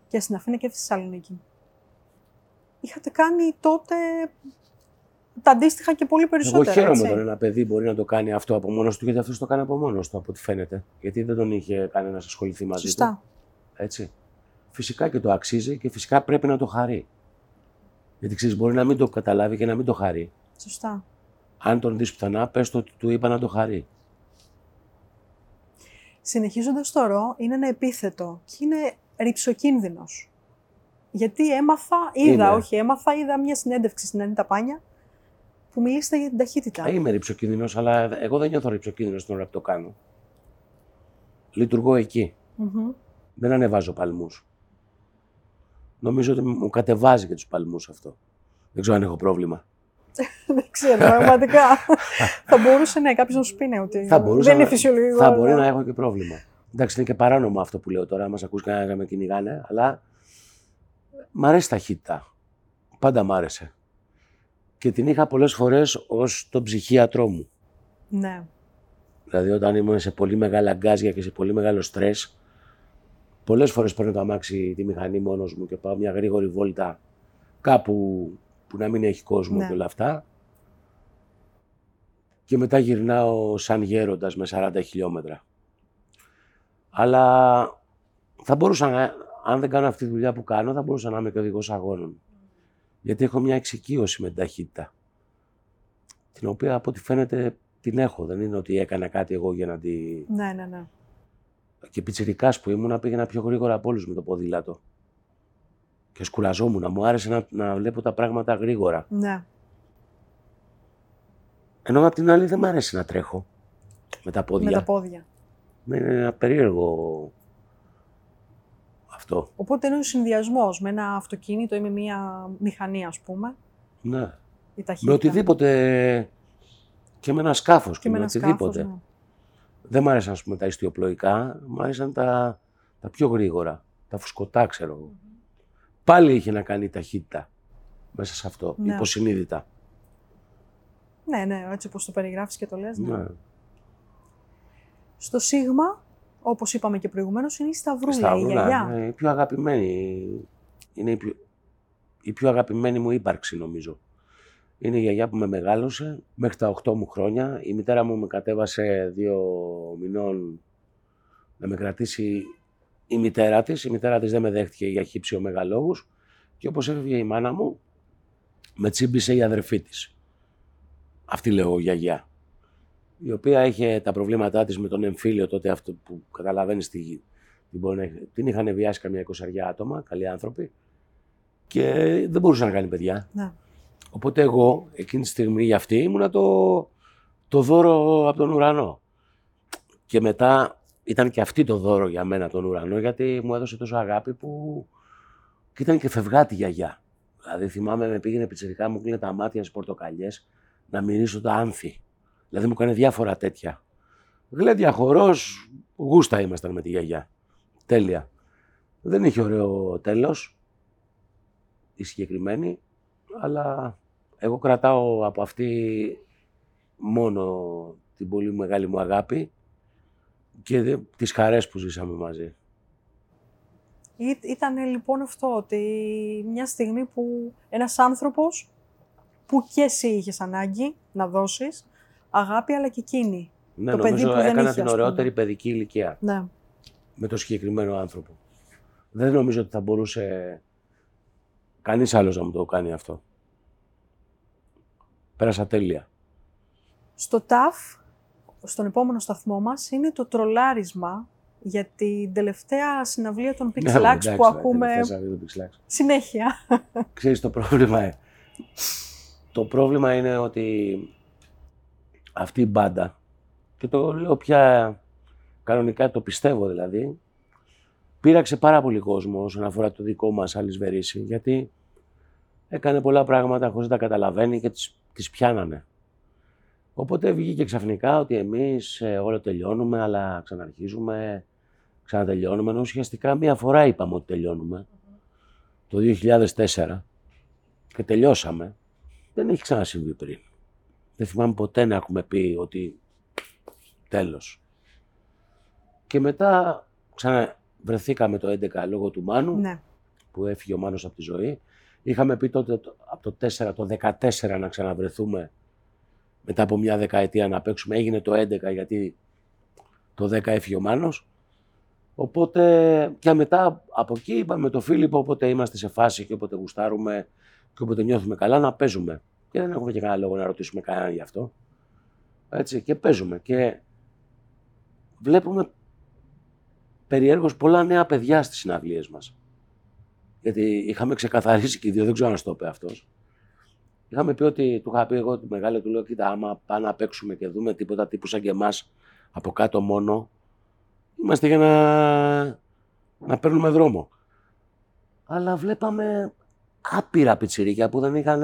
Και στην Αθήνα και στη Θεσσαλονίκη. Είχατε κάνει τότε τα αντίστοιχα και πολύ Εγώ περισσότερα. χαίρομαι έτσι. όταν ένα παιδί μπορεί να το κάνει αυτό από μόνος του, γιατί αυτός το κάνει από μόνος του, από ό,τι φαίνεται. Γιατί δεν τον είχε κανένας ασχοληθεί μαζί του. Σωστά. Έτσι. Φυσικά και το αξίζει και φυσικά πρέπει να το χαρεί. Γιατί ξέρεις, μπορεί να μην το καταλάβει και να μην το χαρεί. Σωστά. Αν τον δεις πουθενά, πες το ότι του είπα να το χαρεί. Συνεχίζοντας το ρο, είναι ένα επίθετο και είναι ρηψοκίνδυνος. Γιατί έμαθα, είδα, Είναι. όχι έμαθα, είδα μια συνέντευξη στην Ανίτα Πάνια που μιλήσατε για την ταχύτητα. Θα είμαι ρηψοκίνδυνος, αλλά εγώ δεν νιώθω ρηψοκίνδυνος την ώρα που το κάνω. Λειτουργώ εκεί. Μμμ. Δεν ανεβάζω παλμούς. Νομίζω ότι μου κατεβάζει και τους παλμούς αυτό. Δεν ξέρω αν έχω πρόβλημα. [laughs] Δεν ξέρω, πραγματικά. θα μπορούσε ναι, κάποιος να σου πει ναι, ότι Θα μπορούσα δεν είναι να- φυσιολογικό. Θα αλλά- μπορεί να έχω και πρόβλημα. Εντάξει, είναι και παράνομο αυτό που λέω τώρα, μας ακούς κανένας να με κυνηγάνε, αλλά μ' αρέσει η ταχύτητα. Πάντα μ' άρεσε. Και την είχα πολλές φορές ως τον ψυχίατρό μου. Ναι. Δηλαδή όταν ήμουν σε πολύ μεγάλα γκάζια και σε πολύ μεγάλο στρες, πολλές φορές παίρνω το αμάξι τη μηχανή μόνος μου και πάω μια γρήγορη βόλτα κάπου που να μην έχει κόσμο Ναι. και όλα αυτά. Και μετά γυρνάω σαν γέροντας με 40 χιλιόμετρα. Αλλά θα μπορούσα να, αν δεν κάνω αυτή τη δουλειά που κάνω, θα μπορούσα να είμαι και οδηγός αγώνων. Γιατί έχω μια εξοικείωση με την ταχύτητα. Την οποία από ό,τι φαίνεται την έχω. Δεν είναι ότι έκανα κάτι εγώ για να τη... Ναι, ναι, ναι. Και πιτσιρικάς που ήμουνα πήγαινα πιο γρήγορα από όλους με το ποδήλατο. Και σκουραζόμουν. Μου άρεσε να, να βλέπω τα πράγματα γρήγορα. ναι. Ενώ απ' την άλλη δεν μου αρέσει να τρέχω με τα πόδια. Με τα πόδια. Ναι, Είναι ένα περίεργο αυτό. Οπότε είναι ο συνδυασμός με ένα αυτοκίνητο ή με μια μηχανή, ας πούμε. Ναι. Η ταχύτητα. Με οτιδήποτε και με ένα σκάφος Και με ένα οτιδήποτε. σκάφος, ναι. Δεν μου άρεσαν ας πούμε, τα ιστιοπλοϊκά, μου άρεσαν τα, τα πιο γρήγορα, τα φουσκωτά ξέρω εγώ. Πάλι είχε να κάνει η ταχύτητα μέσα σε αυτό, Ναι. υποσυνείδητα. Ναι, ναι, έτσι όπως το περιγράφεις και το λες. Ναι. Ναι. Στο Σίγμα, όπως είπαμε και προηγουμένως, είναι η Σταυρούλα, η Σταύρουλα, γιαγιά. ναι, η πιο αγαπημένη, είναι η πιο, η πιο αγαπημένη μου ύπαρξη νομίζω. Είναι η γιαγιά που με μεγάλωσε μέχρι τα 8 μου χρόνια. Η μητέρα μου με κατέβασε δύο μηνών να με κρατήσει η μητέρα της. Η μητέρα της δεν με δέχτηκε για χύψη ομεγαλόγους και όπως έφευγε η μάνα μου, με τσίμπησε η αδερφή της. Αυτή λέω γιαγιά. Η οποία είχε τα προβλήματά της με τον εμφύλιο τότε αυτό που καταλαβαίνεις τη, την, την είχαν βιάσει καμιά εικοσαριά άτομα, καλοί άνθρωποι και δεν μπορούσε να κάνει παιδιά. Ναι. Οπότε εγώ εκείνη τη στιγμή για αυτή ήμουνα το, το δώρο από τον ουρανό. Και μετά ήταν και αυτή το δώρο για μένα τον ουρανό γιατί μου έδωσε τόσο αγάπη που και ήταν και φευγάτη γιαγιά. Δηλαδή θυμάμαι με πήγαινε πιτσερικά μου κλείνε τα μάτια στις πορτοκαλιές να μυρίσω τα άνθη. Δηλαδή μου έκανε διάφορα τέτοια. Γλέντια χορός, γούστα ήμασταν με τη γιαγιά. Τέλεια. Δεν είχε ωραίο τέλος η συγκεκριμένη, αλλά εγώ κρατάω από αυτή μόνο την πολύ μεγάλη μου αγάπη και τις χαρές που ζήσαμε μαζί. Ήταν λοιπόν αυτό, ότι μια στιγμή που ένας άνθρωπος που και εσύ είχες ανάγκη να δώσεις αγάπη, αλλά και εκείνη. Ναι, το νομίζω παιδί που δεν έκανα είχε, την ας πούμε. ωραιότερη παιδική ηλικία Ναι. με το συγκεκριμένο άνθρωπο. Δεν νομίζω ότι θα μπορούσε κανείς άλλος να μου το κάνει αυτό. Πέρασα τέλεια. Στο ΤΑΦ, στον επόμενο σταθμό μας, είναι το τρολάρισμα για την τελευταία συναυλία των Ναι, Pixelax εντάξει, που ναι, ακούμε θες να δει το Pixelax. συνέχεια. Ξέρεις το πρόβλημα ε. Το πρόβλημα είναι ότι αυτή η μπάντα, και το λέω πια κανονικά, το πιστεύω δηλαδή, πείραξε πάρα πολύ κόσμο όσον αφορά το δικό μας Αλισβερίσι, γιατί έκανε πολλά πράγματα χωρίς να τα καταλαβαίνει και τις, τις πιάνανε. Οπότε βγήκε ξαφνικά ότι εμείς ε, όλο τελειώνουμε, αλλά ξαναρχίζουμε, ξανατελειώνουμε, ενώ ουσιαστικά μία φορά είπαμε ότι τελειώνουμε, το 2004, και τελειώσαμε. Δεν έχει ξανασυμβεί πριν. Δεν θυμάμαι ποτέ να έχουμε πει ότι τέλος. Και μετά ξαναβρεθήκαμε το 11 λόγω του Μάνου, ναι. που έφυγε ο Μάνος από τη ζωή. Είχαμε πει τότε το- από το 4, το 14 να ξαναβρεθούμε μετά από μια δεκαετία να παίξουμε. Έγινε το 11 γιατί το 10 έφυγε ο Μάνος. Οπότε και μετά από εκεί είπαμε το Φίλιππο, όποτε είμαστε σε φάση και όποτε γουστάρουμε και όποτε νιώθουμε καλά να παίζουμε. Και δεν έχουμε και κανένα λόγο να ρωτήσουμε κανέναν γι' αυτό. Έτσι, και παίζουμε. Και βλέπουμε περιέργως πολλά νέα παιδιά στις συναυλίες μας. Γιατί είχαμε ξεκαθαρίσει και οι δύο, δεν ξέρω αν στο είπε αυτός. Είχαμε πει ότι, του είχα πει εγώ τη μεγάλη του λέω, κοίτα άμα πάμε να παίξουμε και δούμε τίποτα τύπου σαν και εμάς από κάτω μόνο, είμαστε για να, να παίρνουμε δρόμο. Αλλά βλέπαμε άπειρα πιτσιρίκια που δεν είχαν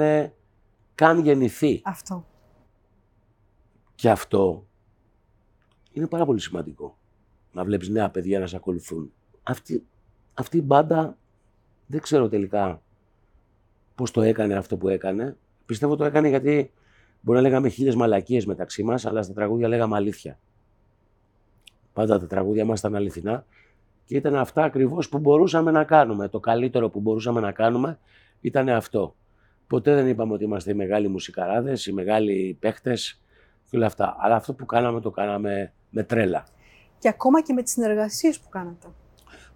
καν γεννηθεί. Αυτό. Και αυτό είναι πάρα πολύ σημαντικό. Να βλέπεις νέα παιδιά να σε ακολουθούν. Αυτή, αυτή η μπάντα δεν ξέρω τελικά πώς το έκανε αυτό που έκανε. Πιστεύω το έκανε γιατί μπορεί να λέγαμε χίλιες μαλακίες μεταξύ μας, αλλά στα τραγούδια λέγαμε αλήθεια. Πάντα τα τραγούδια μας ήταν αληθινά και ήταν αυτά ακριβώς που μπορούσαμε να κάνουμε. Το καλύτερο που μπορούσαμε να κάνουμε ήταν αυτό. Ποτέ δεν είπαμε ότι είμαστε οι μεγάλοι μουσικαράδες, οι μεγάλοι παίχτες και όλα αυτά. Αλλά αυτό που κάναμε το κάναμε με τρέλα. Και ακόμα και με τις συνεργασίες που κάνατε.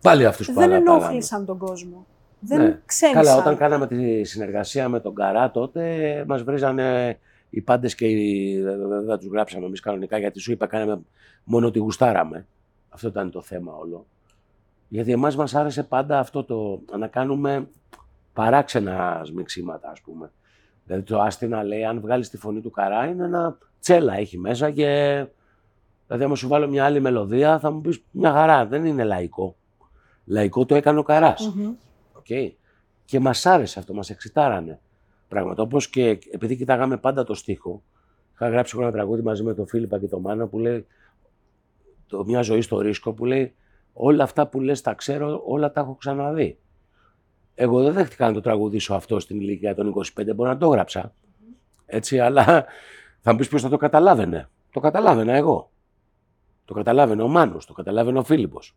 Πάλι αυτούς που δεν αγαπάγαμε. ενόχλησαν τον κόσμο. Δεν Ναι. ξένησαν. Καλά, όταν κάναμε τη συνεργασία με τον Καρά τότε μας βρίζανε οι πάντες και οι... δεν τους γράψαμε εμείς κανονικά γιατί σου είπα κάναμε μόνο ότι γουστάραμε. Αυτό ήταν το θέμα όλο. Γιατί εμάς μας άρεσε πάντα αυτό το να κάνουμε παράξενα σμιξίματα ας πούμε. Δηλαδή το Άστη να λέει αν βγάλεις τη φωνή του Καρά είναι ένα τσέλα έχει μέσα και δηλαδή άμα σου βάλω μια άλλη μελωδία θα μου πεις μια χαρά δεν είναι λαϊκό. Λαϊκό το έκανε ο Καράς. Μμμ. Οκ. Και μας άρεσε αυτό, μας εξητάρανε πράγματα. Όπως και επειδή κοιτάγαμε πάντα το στίχο, είχα γράψει εγώ ένα τραγούδι μαζί με τον Φίλιππα και τον Μάνο που λέει το, Μια ζωή στο ρίσκο που λέει Όλα αυτά που λες τα ξέρω, όλα τα έχω ξαναδεί. Εγώ δεν δέχτηκα να το τραγουδήσω αυτό στην ηλικία των 25, μπορεί να το έγραψα. Έτσι, αλλά θα μου πεις ποιος θα το καταλάβαινε. Το καταλάβαινα εγώ. Το καταλάβαινε ο Μάνος, το καταλάβαινε ο Φίλιππος.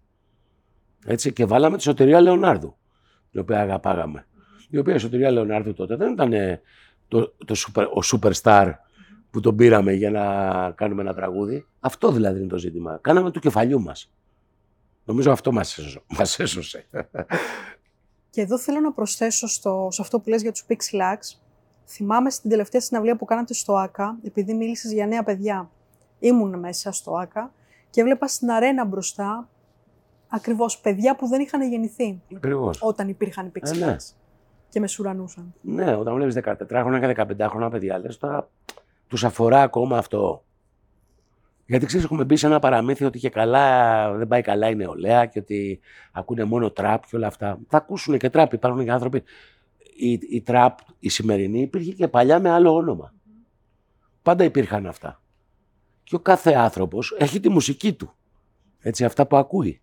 Έτσι, και βάλαμε τη σωτηρία Λεωνάρδου την οποία αγαπάγαμε. Η οποία η Σωτηρία Λεωνάρδου τότε δεν ήταν ε, το, το super, ο superstar που τον πήραμε για να κάνουμε ένα τραγούδι. Αυτό δηλαδή είναι το ζήτημα. Κάναμε του κεφαλιού μας. Νομίζω αυτό μας έσωσε. Μας έσωσε. Και εδώ θέλω να προσθέσω στο, σε αυτό που λες για τους Pixelax. Θυμάμαι στην τελευταία συναυλία που κάνατε στο ΆΚΑ, επειδή μίλησες για νέα παιδιά. Ήμουν μέσα στο ΆΚΑ και έβλεπα στην αρένα μπροστά ακριβώς παιδιά που δεν είχαν γεννηθεί Ακριβώς. όταν υπήρχαν οι Pixelax. Ε, ναι. Και με σουρανούσαν. Ναι, όταν βλέπεις 14χρονα και 15χρονα παιδιά, λες τώρα τους αφορά ακόμα αυτό. Γιατί ξέρεις, έχουμε μπει σε ένα παραμύθι ότι και καλά δεν πάει καλά η νεολαία και ότι ακούνε μόνο τραπ και όλα αυτά. Θα ακούσουν και τραπ, υπάρχουν και άνθρωποι. Η, η τραπ, η σημερινή, υπήρχε και παλιά με άλλο όνομα. Πάντα υπήρχαν αυτά. Και ο κάθε άνθρωπος έχει τη μουσική του. Έτσι, αυτά που ακούει.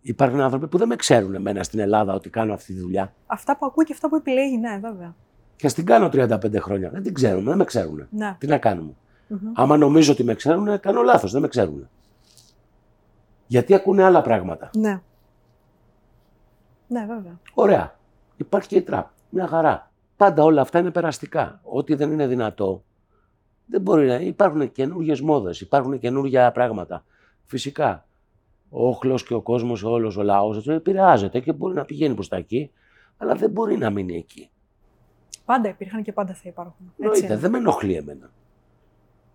Υπάρχουν άνθρωποι που δεν με ξέρουν εμένα στην Ελλάδα ότι κάνω αυτή τη δουλειά. Αυτά που ακούει και αυτά που επιλέγει, ναι, βέβαια. Και ας την κάνω 35 χρόνια. Δεν την ξέρουν, δεν με ξέρουν. Ναι. Τι να κάνουμε. Μμμ. Άμα νομίζω ότι με ξέρουν, κάνω λάθος. Δεν με ξέρουν. Γιατί ακούνε άλλα πράγματα. Ναι. Ναι, βέβαια. Ωραία. Υπάρχει και η τραπ. Μια χαρά. Πάντα όλα αυτά είναι περαστικά. Ό,τι δεν είναι δυνατό. Δεν μπορεί να. Υπάρχουν καινούργιες μόδες, υπάρχουν καινούργια πράγματα. Φυσικά. Ο όχλος και ο κόσμος, όλος ο λαός επηρεάζεται και μπορεί να πηγαίνει προς τα εκεί, αλλά δεν μπορεί να μείνει εκεί. Πάντα υπήρχαν και πάντα θα υπάρχουν. Έτσι Εννοείται, είναι. δεν με ενοχλεί εμένα.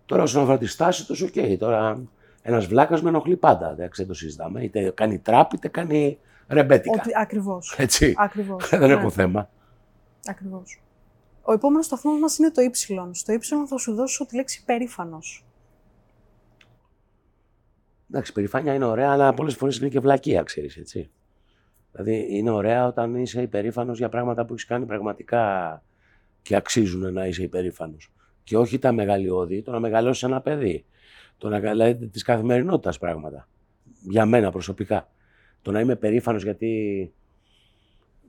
Τώρα, όσον αφορά τη στάση του, οκ. Τώρα, ένας βλάκας με ενοχλεί πάντα. Εντάξει, δεν το συζητάμε. Είτε κάνει τραπ, είτε κάνει ρεμπέτικα. Ότι, ακριβώς. Έτσι. Ακριβώς. [laughs] δεν ναι. έχω θέμα. Ακριβώς. Ο επόμενος σταθμός μας είναι το Y. Στο Y θα σου δώσω τη λέξη περήφανος. Εντάξει, περηφάνεια είναι ωραία, αλλά πολλές φορές είναι και βλακεία, ξέρεις έτσι. Δηλαδή, είναι ωραία όταν είσαι υπερήφανος για πράγματα που έχεις κάνει πραγματικά και αξίζουν να είσαι υπερήφανος. Και όχι τα μεγαλειώδη, το να μεγαλώσει ένα παιδί. Το να δηλαδή της καθημερινότητας πράγματα. Για μένα προσωπικά. Το να είμαι περήφανος γιατί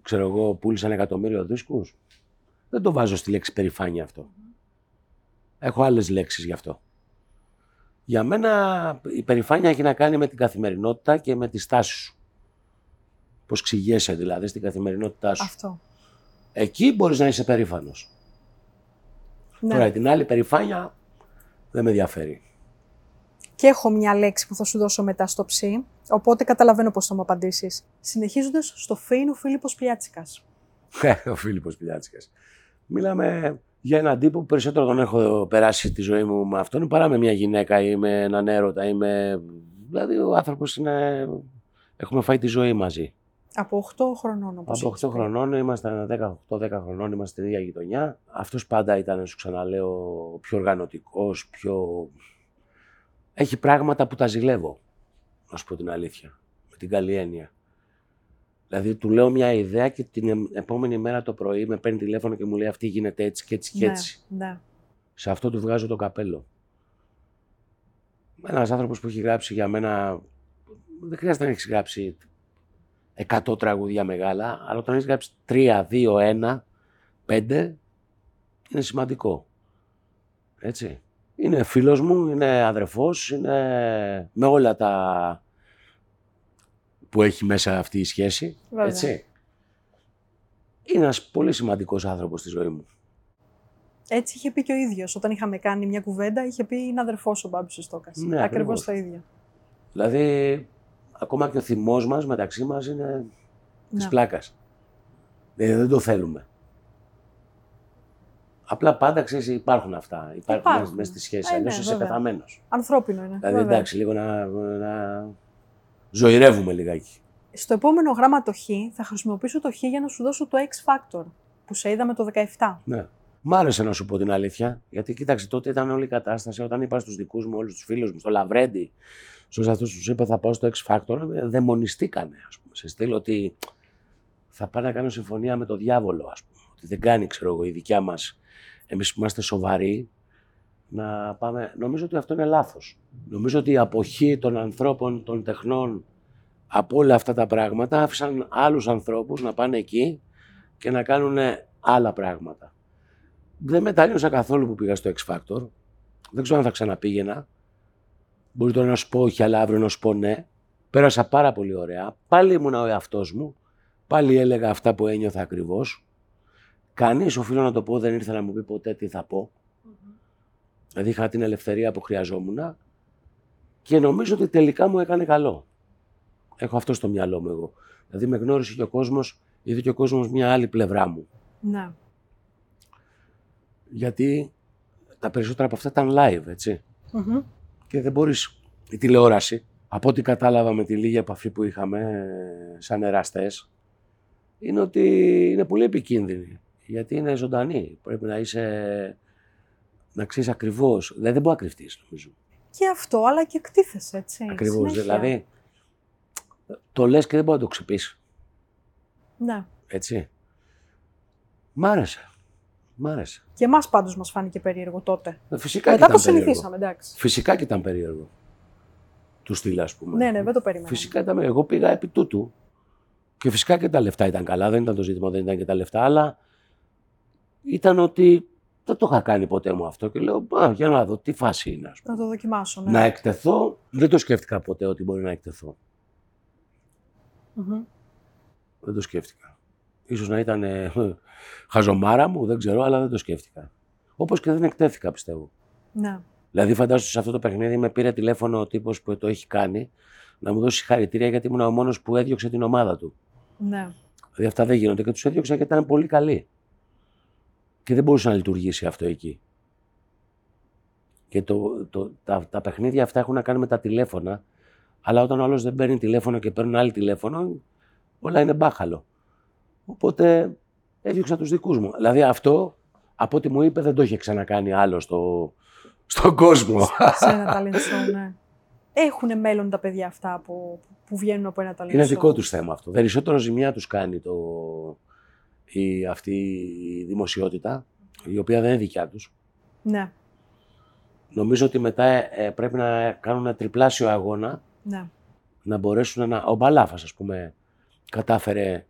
ξέρω εγώ, πούλησα ένα εκατομμύριο δίσκους. Δεν το βάζω στη λέξη περηφάνεια αυτό. Έχω άλλες λέξεις γι' αυτό. Για μένα η περηφάνεια έχει να κάνει με την καθημερινότητα και με τη στάση σου. Πώς ξηγέσαι δηλαδή στην καθημερινότητά σου. Αυτό. Εκεί μπορείς να είσαι περήφανος. Ναι. Τώρα την άλλη περηφάνεια δεν με ενδιαφέρει. Και έχω μια λέξη που θα σου δώσω μετά στο ψι, οπότε καταλαβαίνω πώς θα μου απαντήσεις. Συνεχίζοντας, στο φι είναι ο Φίλιππος Πλιάτσικας. ο Φίλιππος Πιλιάτσικας. Μιλάμε για έναν τύπο που περισσότερο τον έχω περάσει τη ζωή μου με αυτόν παρά με μια γυναίκα ή με έναν έρωτα ή με... Δηλαδή ο άνθρωπος είναι... Έχουμε φάει τη ζωή μαζί. Από 8 χρονών, όπως Από έχεις 8 πει. χρονών ήμασταν 8-10 χρονών, είμαστε στη ίδια γειτονιά. Αυτός πάντα ήταν, σου ξαναλέω, πιο οργανωτικός, πιο... Έχει πράγματα που τα ζηλεύω, να σου πω την αλήθεια, με την καλή έννοια. Δηλαδή του λέω μια ιδέα και την εμ- επόμενη μέρα το πρωί με παίρνει τηλέφωνο και μου λέει αυτή γίνεται έτσι και έτσι και Ναι, έτσι. ναι. Σε αυτό του βγάζω το καπέλο. Ένας άνθρωπος που έχει γράψει για μένα, δεν χρειάζεται να έχεις γράψει 100 τραγούδια μεγάλα, αλλά όταν έχεις γράψει 3, 2, 1, 5, είναι σημαντικό. Έτσι. Είναι φίλος μου, είναι αδερφός, είναι με όλα τα που έχει μέσα αυτή η σχέση. Βέβαια. Έτσι. Είναι ένας πολύ σημαντικός άνθρωπος στη ζωή μου. Έτσι είχε πει και ο ίδιος. Όταν είχαμε κάνει μια κουβέντα, είχε πει είναι αδερφός ο Μπάμπης ο Στόκας. Ναι, Ακριβώς ακριβώς. το ίδιο. Δηλαδή, ακόμα και ο θυμός μας μεταξύ μας είναι της Ναι. πλάκας. Δηλαδή, δεν το θέλουμε. Απλά πάντα ξέρεις υπάρχουν αυτά. Υπάρχουν, Υπάρχουν. μέσα στη σχέση. Ε, Αλλιώς ναι, είσαι βέβαια. πεθαμένος. Ανθρώπινο είναι. Δηλαδή, βέβαια. εντάξει, λίγο να, να ζωηρεύουμε λιγάκι. Στο επόμενο γράμμα το Χ θα χρησιμοποιήσω το Χ για να σου δώσω το X Factor που σε είδαμε το 17. Ναι. Μ' άρεσε να σου πω την αλήθεια, γιατί κοίταξε, τότε ήταν όλη η κατάσταση. Όταν είπα στους δικούς μου, όλους τους φίλους μου, στο Λαβρέντι, στους αυτού τους είπα θα πάω στο X Factor, ε, δαιμονιστήκανε, ας πούμε. Σε στείλω ότι θα πάω να κάνω συμφωνία με τον διάβολο, ας πούμε. Ότι δεν κάνει, ξέρω εγώ, η δικιά μας. Εμείς που είμαστε σοβαροί, να πάμε. Νομίζω ότι αυτό είναι λάθος. Νομίζω ότι η αποχή των ανθρώπων, των τεχνών από όλα αυτά τα πράγματα άφησαν άλλους ανθρώπους να πάνε εκεί και να κάνουν άλλα πράγματα. Δεν μετανιώσα καθόλου που πήγα στο X Factor. Δεν ξέρω αν θα ξαναπήγαινα. Μπορεί τώρα να σου πω όχι, αλλά αύριο να σου πω ναι. Πέρασα πάρα πολύ ωραία. Πάλι ήμουνα ο εαυτός μου. Πάλι έλεγα αυτά που ένιωθα ακριβώς. Κανείς, οφείλω να το πω, δεν ήρθε να μου πει ποτέ τι θα πω. Δηλαδή είχα την ελευθερία που χρειαζόμουν και νομίζω ότι τελικά μου έκανε καλό. Έχω αυτό στο μυαλό μου εγώ. Δηλαδή με γνώρισε και ο κόσμος, είδε και ο κόσμος μια άλλη πλευρά μου. Ναι. Γιατί τα περισσότερα από αυτά ήταν live, έτσι. Μμμ. Και δεν μπορείς η τηλεόραση, από ό,τι κατάλαβα με τη λίγη επαφή που είχαμε ε, σαν εραστές, είναι ότι είναι πολύ επικίνδυνη. Γιατί είναι ζωντανή. Πρέπει να είσαι, να ξέρεις ακριβώς. Δηλαδή δεν μπορεί να κρυφτείς, νομίζω. Και αυτό, αλλά και εκτίθεσαι, έτσι. Ακριβώς. συνέχεια. Δηλαδή, το λες και δεν μπορεί να το ξυπείς. Ναι. Έτσι. Μ' άρεσε. Μ' άρεσε. Και εμάς πάντως μας φάνηκε περίεργο τότε. Ε, Φυσικά Μετά και το ήταν περίεργο. συνηθίσαμε, εντάξει. Φυσικά και ήταν περίεργο. Του στυλ, ας πούμε. Ναι, ναι, δεν το περίμενα. Φυσικά ήταν. Εγώ πήγα επί τούτου. Και φυσικά και τα λεφτά ήταν καλά. Δεν ήταν το ζήτημα, δεν ήταν και τα λεφτά. Αλλά ήταν ότι δεν το είχα κάνει ποτέ μου αυτό. Και λέω, Α, για να δω τι φάση είναι. Ας πούμε. Να το δοκιμάσω. Ναι. Να εκτεθώ. Δεν το σκέφτηκα ποτέ ότι μπορεί να εκτεθώ. Μμμ. Δεν το σκέφτηκα. Ίσως να ήταν ε, χαζομάρα μου, δεν ξέρω, αλλά δεν το σκέφτηκα. Όπως και δεν εκτέθηκα, πιστεύω. Ναι. Δηλαδή, φαντάσου σε αυτό το παιχνίδι με πήρε τηλέφωνο ο τύπος που το έχει κάνει να μου δώσει συγχαρητήρια γιατί ήμουν ο μόνος που έδιωξε την ομάδα του. ναι. Δηλαδή, αυτά δεν γίνονται και τους έδιωξα και ήταν πολύ καλοί. Και δεν μπορούσε να λειτουργήσει αυτό εκεί. Και το, το, τα, τα παιχνίδια αυτά έχουν να κάνουν με τα τηλέφωνα. Αλλά όταν ο άλλος δεν παίρνει τηλέφωνο και παίρνουν άλλη τηλέφωνο, όλα είναι μπάχαλο. Οπότε έδιωξα τους δικούς μου. Δηλαδή αυτό, από ό,τι μου είπε, δεν το είχε ξανακάνει άλλο στο, στον κόσμο. Σε ένα talent show, ναι. Έχουν μέλλον τα παιδιά αυτά που, που βγαίνουν από ένα talent show; Είναι δικό τους θέμα αυτό. Περισσότερο ζημιά τους κάνει το, η, αυτή η δημοσιότητα, η οποία δεν είναι δικιά τους. Ναι, Νομίζω ότι μετά ε, πρέπει να κάνουν ένα τριπλάσιο αγώνα ναι. να μπορέσουν να. Ο Μπαλάφας, ας πούμε, κατάφερε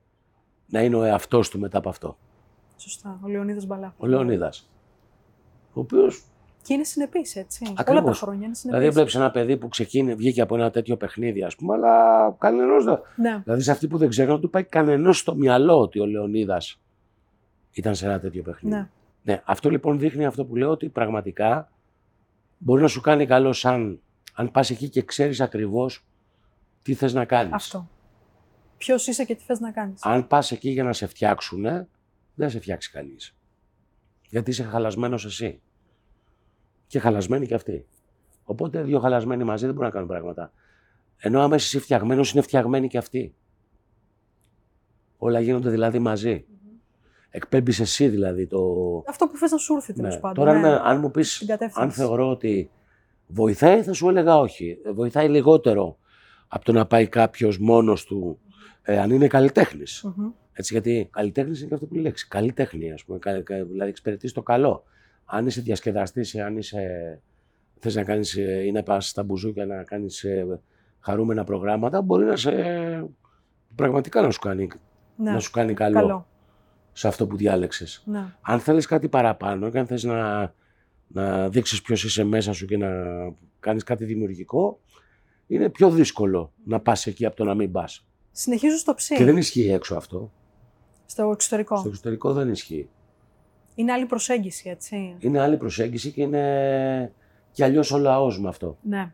να είναι ο εαυτός του μετά από αυτό. Σωστά. Ο Λεωνίδας Μπαλά. Ο Λεωνίδας. Ο οποίος. Και είναι συνεπής, έτσι. Όλα τα Ακριβώς. χρόνια είναι συνεπής. Δηλαδή, βλέπεις ένα παιδί που ξεκίνησε, βγήκε από ένα τέτοιο παιχνίδι, ας πούμε, αλλά κανενός δεν. Ναι, Δηλαδή, σε αυτοί που δεν ξέρουν, του πάει κανενός στο μυαλό ότι ο Λεωνίδας ήταν σε ένα τέτοιο παιχνίδι. ναι. Ναι, αυτό λοιπόν δείχνει αυτό που λέω ότι πραγματικά μπορεί να σου κάνει καλό σαν αν πας εκεί και ξέρεις ακριβώς τι θες να κάνεις. Αυτό. Ποιος είσαι και τι θες να κάνεις. Αν πας εκεί για να σε φτιάξουν, δεν σε φτιάξει κανείς. Γιατί είσαι χαλασμένος εσύ. Και χαλασμένοι κι αυτοί. Οπότε δύο χαλασμένοι μαζί δεν μπορούν να κάνουν πράγματα. Ενώ άμα είσαι εσύ φτιαγμένος, είναι φτιαγμένοι κι αυτοί. Όλα γίνονται δηλαδή μαζί. Εκπέμπεις εσύ δηλαδή το, Αυτό που θες να σου έρθει τέλος Ναι. πάντων. Τώρα, ναι. αν, αν μου πει, Την κατεύθυνση. αν θεωρώ ότι βοηθάει, θα σου έλεγα όχι. Ε, Βοηθάει λιγότερο από το να πάει κάποιος μόνος του, ε, αν είναι καλλιτέχνης. Μμμ. Έτσι, γιατί καλλιτέχνης είναι και αυτό που λέει λέξη. Καλλιτέχνη, ας πούμε. κα- κα- Δηλαδή, εξυπηρετείς το καλό. Αν είσαι διασκεδαστής, αν είσαι. Θες να κάνεις ή να πας στα μπουζούκια να κάνεις χαρούμενα προγράμματα, μπορεί να σε. πραγματικά να σου κάνει, Ναι. να σου κάνει καλό, Καλό. σε αυτό που διάλεξες. Ναι. Αν θέλεις κάτι παραπάνω και αν θες να, να δείξεις ποιος είσαι μέσα σου και να κάνεις κάτι δημιουργικό, είναι πιο δύσκολο να πας εκεί από το να μην πας. Συνεχίζω στο ψι. Και δεν ισχύει έξω αυτό. Στο εξωτερικό. Στο εξωτερικό δεν ισχύει. Είναι άλλη προσέγγιση, έτσι. Είναι άλλη προσέγγιση και είναι και αλλιώς ο λαός με αυτό. Ναι.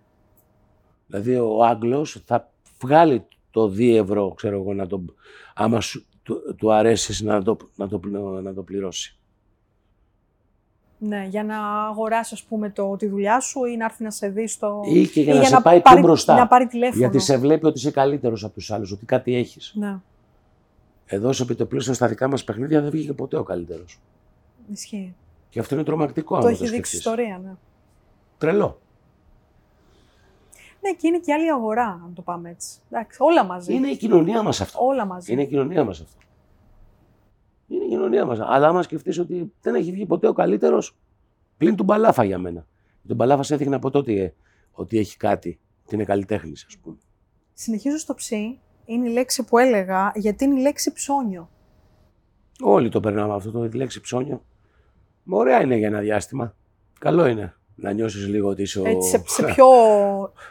Δηλαδή ο Άγγλος θα βγάλει το 2 ευρώ, ξέρω εγώ, να το, άμα σου, του, του αρέσεις να το, να, το, πλη- να το πληρώσει. Ναι, για να αγοράσει, ας πούμε, το, τη δουλειά σου ή να έρθει να σε δει στο. Ή και για ή να σε πάει πιο πάρει, μπροστά. Να πάρει τηλέφωνο. Γιατί σε βλέπει ότι είσαι καλύτερος από τους άλλους, ότι κάτι έχεις. Ναι, Εδώ σε επιτοπλίστων στα δικά μας παιχνίδια δεν βγήκε ποτέ ο καλύτερος. ισχύει. Και αυτό είναι τρομακτικό, το αν έχει δείξει η σκεφτείς. ιστορία, ναι. Τρελό. Ναι, και είναι και άλλη αγορά, αν το πάμε έτσι. Εντάξει, όλα μαζί. Είναι η κοινωνία μας αυτό. Όλα μαζί. Είναι η κοινωνία μας αυτό. Είναι η κοινωνία μας. Αλλά άμα σκεφτείς ότι δεν έχει βγει ποτέ ο καλύτερος, πλην του Μπαλάφα για μένα. Τον Μπαλάφα σε έδειχνε από τότε ε, ότι έχει κάτι, ότι είναι καλλιτέχνης, ας πούμε. Συνεχίζω στο ψι. Είναι η λέξη που έλεγα, γιατί είναι η λέξη ψώνιο. Όλοι το περνάμε αυτό το τη λέξη ψώνιο. Μα Ωραία είναι για ένα διάστημα. Καλό είναι να νιώσεις λίγο ότι είσαι ο... Έτσι, σε, σε [laughs] πιο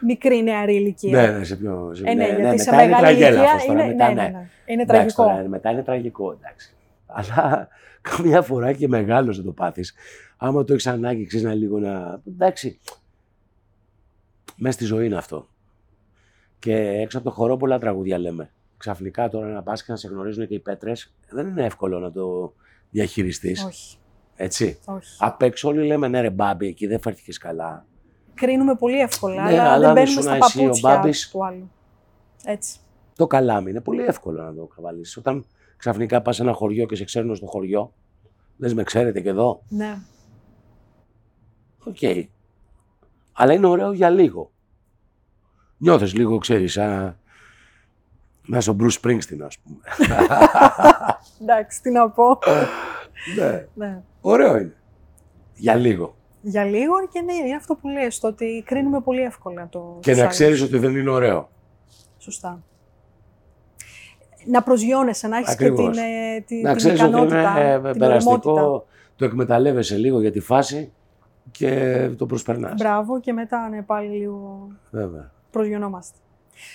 μικρή νεαρή ηλικία. Ναι, ναι, σε πιο... σε- Ε, ναι, γιατί μετά σε είναι μεγάλη τραγέλαφος ηλικία τώρα, είναι, μετά, ναι, ναι, ναι. είναι Εντάξει, τραγικό. τώρα, μετά είναι τραγικό, εντάξει. Αλλά [laughs] καμιά φορά και μεγάλος να το πάθεις. Άμα το έχεις ανάγκη, ξέρεις να λίγο να. Εντάξει. Μέσα στη ζωή είναι αυτό. Και έξω από το χορό πολλά τραγούδια λέμε. Ξαφνικά τώρα να πας και να σε γνωρίζουν και οι πέτρες, δεν είναι εύκολο να το διαχειριστείς. Όχι. Έτσι. Όχι. Απ' έξω όλοι λέμε ναι, ρε Μπάμπη, εκεί δεν φέρθηκες καλά. Κρίνουμε πολύ εύκολα, Ναι, αλλά, αλλά δεν αν μπαίνουμε ήσουν στα εσύ ο παπούτσια Μπάμπης- του άλλου. Έτσι. Το καλάμι είναι πολύ εύκολο να το καβαλήσεις. Όταν ξαφνικά πας σε ένα χωριό και σε ξέρουν στο χωριό, λες με ξέρετε και εδώ. Ναι. Οκ. Αλλά είναι ωραίο για λίγο. Νιώθεις λίγο, ξέρεις, σαν να είσαι ο Bruce Springsteen, ας πούμε. [laughs] Εντάξει, τι να πω. ναι. ναι. Ωραίο είναι. Για λίγο. Για λίγο και ναι, είναι αυτό που λες, το ότι κρίνουμε πολύ εύκολα το Και τους να άλλους. ξέρεις ότι δεν είναι ωραίο. Σωστά. Να προσγειώνεσαι, να έχεις και Ακριβώς. την, ε, τη, να την ξέρεις ότι ικανότητα, είναι ε, την οριμότητα. περαστικό, το εκμεταλλεύεσαι λίγο για τη φάση και το προσπερνάς. Μπράβο και μετά ναι, πάλι λίγο Βέβαια. προσγειωνόμαστε.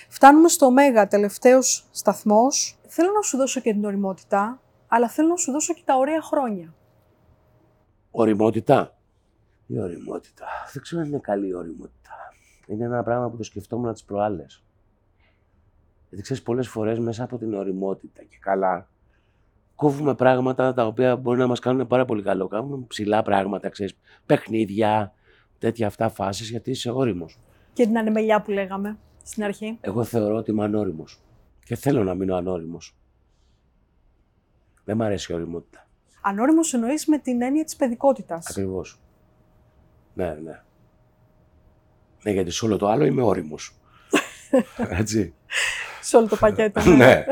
Φτάνουμε στο Μέγα, τελευταίος σταθμός. Θέλω να σου δώσω και την οριμότητα, αλλά θέλω να σου δώσω και τα ωραία χρόνια. Οριμότητα. Η οριμότητα. Δεν ξέρω αν είναι καλή η οριμότητα. Είναι ένα πράγμα που το σκεφτόμουν τις προάλλες. Γιατί ξέρεις, πολλές φορές μέσα από την οριμότητα και καλά, κόβουμε πράγματα τα οποία μπορεί να μας κάνουν πάρα πολύ καλό. Κάνουμε ψηλά πράγματα, ξέρεις, παιχνίδια, τέτοια αυτά φάσεις, γιατί είσαι όριμος. Και την ανεμελιά που λέγαμε στην αρχή. Εγώ θεωρώ ότι είμαι ανώριμος. Και θέλω να μείνω ανώριμος. Δεν μ' αρέσει η οριμότητα. Ανώριμος εννοείς με την έννοια της παιδικότητας. Ακριβώς. Ναι, ναι. Ναι, γιατί σε όλο το άλλο είμαι όριμος. [laughs] Έτσι. Σε όλο το πακέτο. ναι.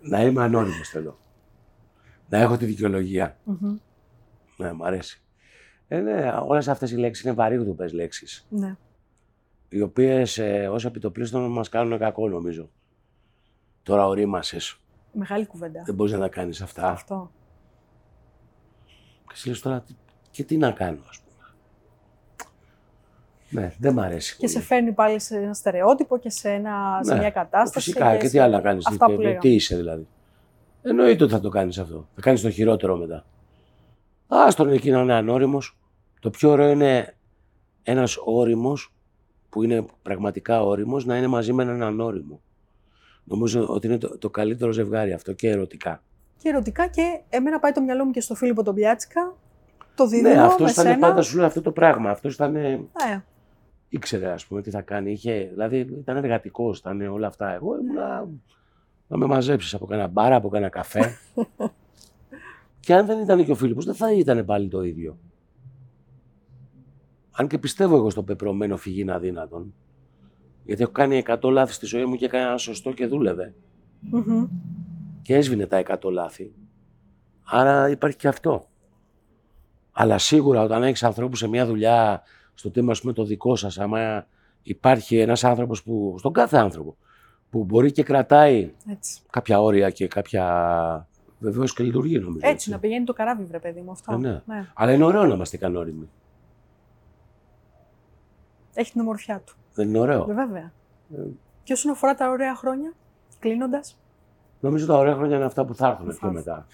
να είμαι ανώριμος θέλω. Να έχω τη δικαιολογία. Μμμ. Ναι, μου αρέσει. Ε, ναι, όλες αυτές οι λέξεις είναι βαρύγδουπες λέξεις. ναι. Οι οποίες ε, ως επιτοπλίστων μας κάνουν κακό νομίζω. Τώρα ορίμασες. Μεγάλη κουβέντα. Δεν μπορείς να τα κάνεις αυτά. Αυτό. Και εσύ λες τώρα τι- και τι να κάνω ας πούμε. Ναι, δεν μ' αρέσει. Και σε πολύ. φέρνει πάλι σε ένα στερεότυπο και σε, ένα, σε Ναι. μια κατάσταση. Φυσικά και, τι σε- άλλο να κάνεις. Αυτά τι, που τι, λέγαμε. τι είσαι δηλαδή. Εννοείται ότι θα το κάνεις αυτό. Θα κάνεις το χειρότερο μετά. Άστον εκεί να είναι ανώριμος. Το πιο ωραίο είναι ένας όριμος που είναι πραγματικά όριμος να είναι μαζί με έναν ανώριμο. Νομίζω ότι είναι το, το καλύτερο ζευγάρι αυτό και ερωτικά. Και ερωτικά και εμένα πάει το μυαλό μου και στο Φίλιππο τον Πιάτσικα. Το δίδυμο ναι, αυτός με ήταν σένα. πάντα σου λέει αυτό το πράγμα. Αυτός ήταν. Ναι, ήξερε, ας πούμε, τι θα κάνει. Είχε, δηλαδή ήταν εργατικός, ήταν όλα αυτά. Εγώ ήμουνα να με μαζέψεις από κανένα μπάρα, από κανένα καφέ. [laughs] και αν δεν ήταν και ο Φίλιππος, δεν θα ήταν πάλι το ίδιο. Αν και πιστεύω εγώ στο πεπρωμένο φυγήν αδύνατον. Γιατί έχω κάνει 100 λάθη στη ζωή μου και έκανα ένα σωστό και δούλευε. Μμμ. Και έσβηνε τα 100 λάθη. Άρα υπάρχει και αυτό. Αλλά σίγουρα όταν έχεις ανθρώπους σε μια δουλειά, στο tema ας πούμε το δικό σας, άμα υπάρχει ένας άνθρωπος που, στον κάθε άνθρωπο, που μπορεί και κρατάει Έτσι. κάποια όρια και κάποια... Βεβαίως και λειτουργεί νομίζω. Έτσι, να πηγαίνει το καράβι, βρε παιδί μου. Αυτό. Ε, ναι. ναι. Αλλά είναι ωραίο να είμαστε κανόριμοι. Έχει την ομορφιά του. Δεν είναι ωραίο. Ε, Βέβαια. Ε. Και όσον αφορά τα ωραία χρόνια, κλείνοντας. Νομίζω τα ωραία χρόνια είναι αυτά που θα έρθουν Που πιο θα μετά.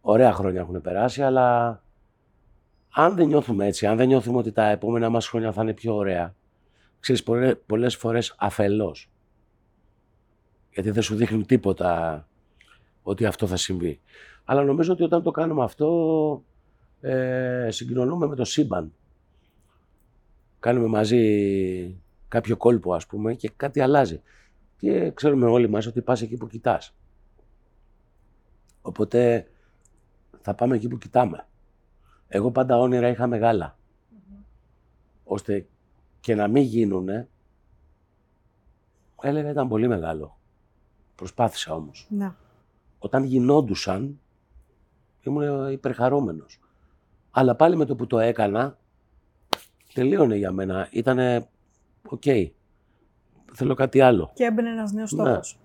Ωραία χρόνια έχουν περάσει, αλλά αν δεν νιώθουμε έτσι, αν δεν νιώθουμε ότι τα επόμενα μας χρόνια θα είναι πιο ωραία, ξέρεις, πολλές, πολλές φορές αφελώς. Γιατί δεν σου δείχνει τίποτα ότι αυτό θα συμβεί. Αλλά νομίζω ότι όταν το κάνουμε αυτό, ε, συγκοινωνούμε με το σύμπαν. Κάνουμε μαζί κάποιο κόλπο, ας πούμε, και κάτι αλλάζει. Και ξέρουμε όλοι μας ότι πας εκεί που κοιτάς. Οπότε θα πάμε εκεί που κοιτάμε. Εγώ πάντα όνειρα είχα μεγάλα. Ώστε και να μην γίνουνε, έλεγα ήταν πολύ μεγάλο. Προσπάθησα όμως. Ναι. Όταν γινόντουσαν, ήμουν υπερχαρούμενος. Αλλά πάλι με το που το έκανα, τελείωνε για μένα. Ήτανε, οκ, θέλω κάτι άλλο. Και έμπαινε ένας νέος στόχο. Ναι. Ο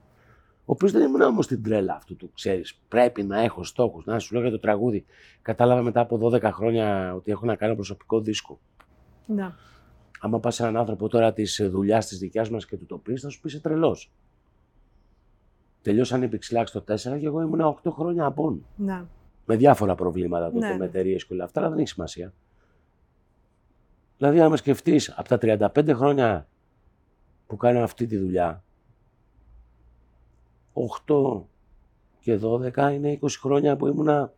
οποίος δεν ήμουν όμως στην τρέλα αυτού του, ξέρεις. Πρέπει να έχω στόχους. Να σου λέω για το τραγούδι. Κατάλαβα μετά από 12 χρόνια ότι έχω να κάνω προσωπικό δίσκο. Ναι. Άμα πας σε έναν άνθρωπο τώρα της δουλειάς της δικιάς μας και του το πεις, θα σου πει είσαι τρελός. Τελειώσαν οι Pixelax το 4 και εγώ ήμουν 8 χρόνια απόν. ναι. Με διάφορα προβλήματα τότε, Ναι, με ναι. εταιρείες και όλα αυτά, αλλά δεν έχει σημασία. Δηλαδή, άμα σκεφτείς από τα 35 χρόνια που κάνω αυτή τη δουλειά, 8 και 12 είναι 20 χρόνια που ήμουνα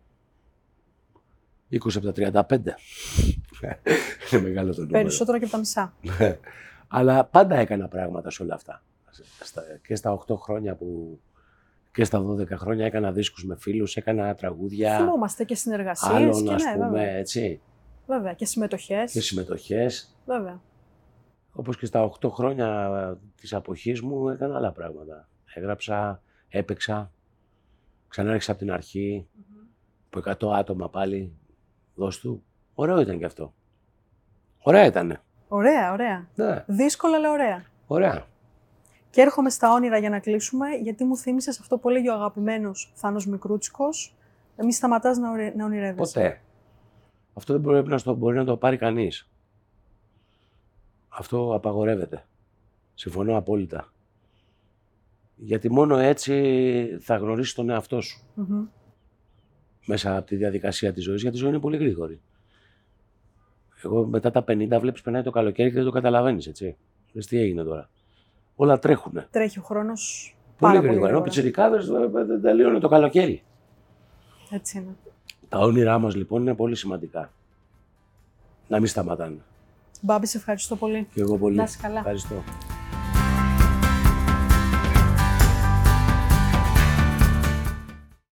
20 από τα 35. [laughs] είναι μεγάλο το νούμερο. Περισσότερο και από τα μισά. Αλλά πάντα έκανα πράγματα σε όλα αυτά. Στα- Και στα 8 χρόνια που... Και στα 12 χρόνια έκανα δίσκους με φίλους, έκανα τραγούδια Θυμόμαστε και συνεργασίες άλλων, και ας ναι, πούμε, βέβαια. έτσι, βέβαια. Και συμμετοχές. και συμμετοχές. Βέβαια. Όπως και στα 8 χρόνια ε, της αποχής μου έκανα άλλα πράγματα. Έγραψα, έπαιξα, ξανά άρχισα από την αρχή, από 100 άτομα πάλι, δώσ' του. Ωραίο ήταν και αυτό. Ωραία ήτανε. Ωραία, ωραία. Ναι, Δύσκολα, αλλά ωραία. ωραία. Και έρχομαι στα όνειρα για να κλείσουμε, γιατί μου θύμισες αυτό που έλεγε ο αγαπημένος Θάνος Μικρούτσικος. Μη σταματάς να, ορε... να ονειρεύεσαι. Ποτέ. Αυτό δεν μπορεί να, στο, μπορεί να το πάρει κανείς. Αυτό απαγορεύεται. Συμφωνώ απόλυτα. Γιατί μόνο έτσι θα γνωρίσεις τον εαυτό σου Μμμ. μέσα από τη διαδικασία της ζωής, γιατί η ζωή είναι πολύ γρήγορη. Εγώ μετά τα 50 βλέπεις περνάει το καλοκαίρι και δεν το καταλαβαίνεις, έτσι. Λες τι έγινε τώρα. Όλα τρέχουνε. Τρέχει ο χρόνος Πολύ πάρα γρήγορα. πολύ Ενώ γρήγορα. πιτσιρικάδες ε, ε, δεν τελείωνε το καλοκαίρι. Έτσι είναι. Τα όνειρά μας λοιπόν είναι πολύ σημαντικά. Να μην σταματάνε. Μπάμπη, σε ευχαριστώ πολύ. Και εγώ πολύ. Να είσαι καλά. Ευχαριστώ.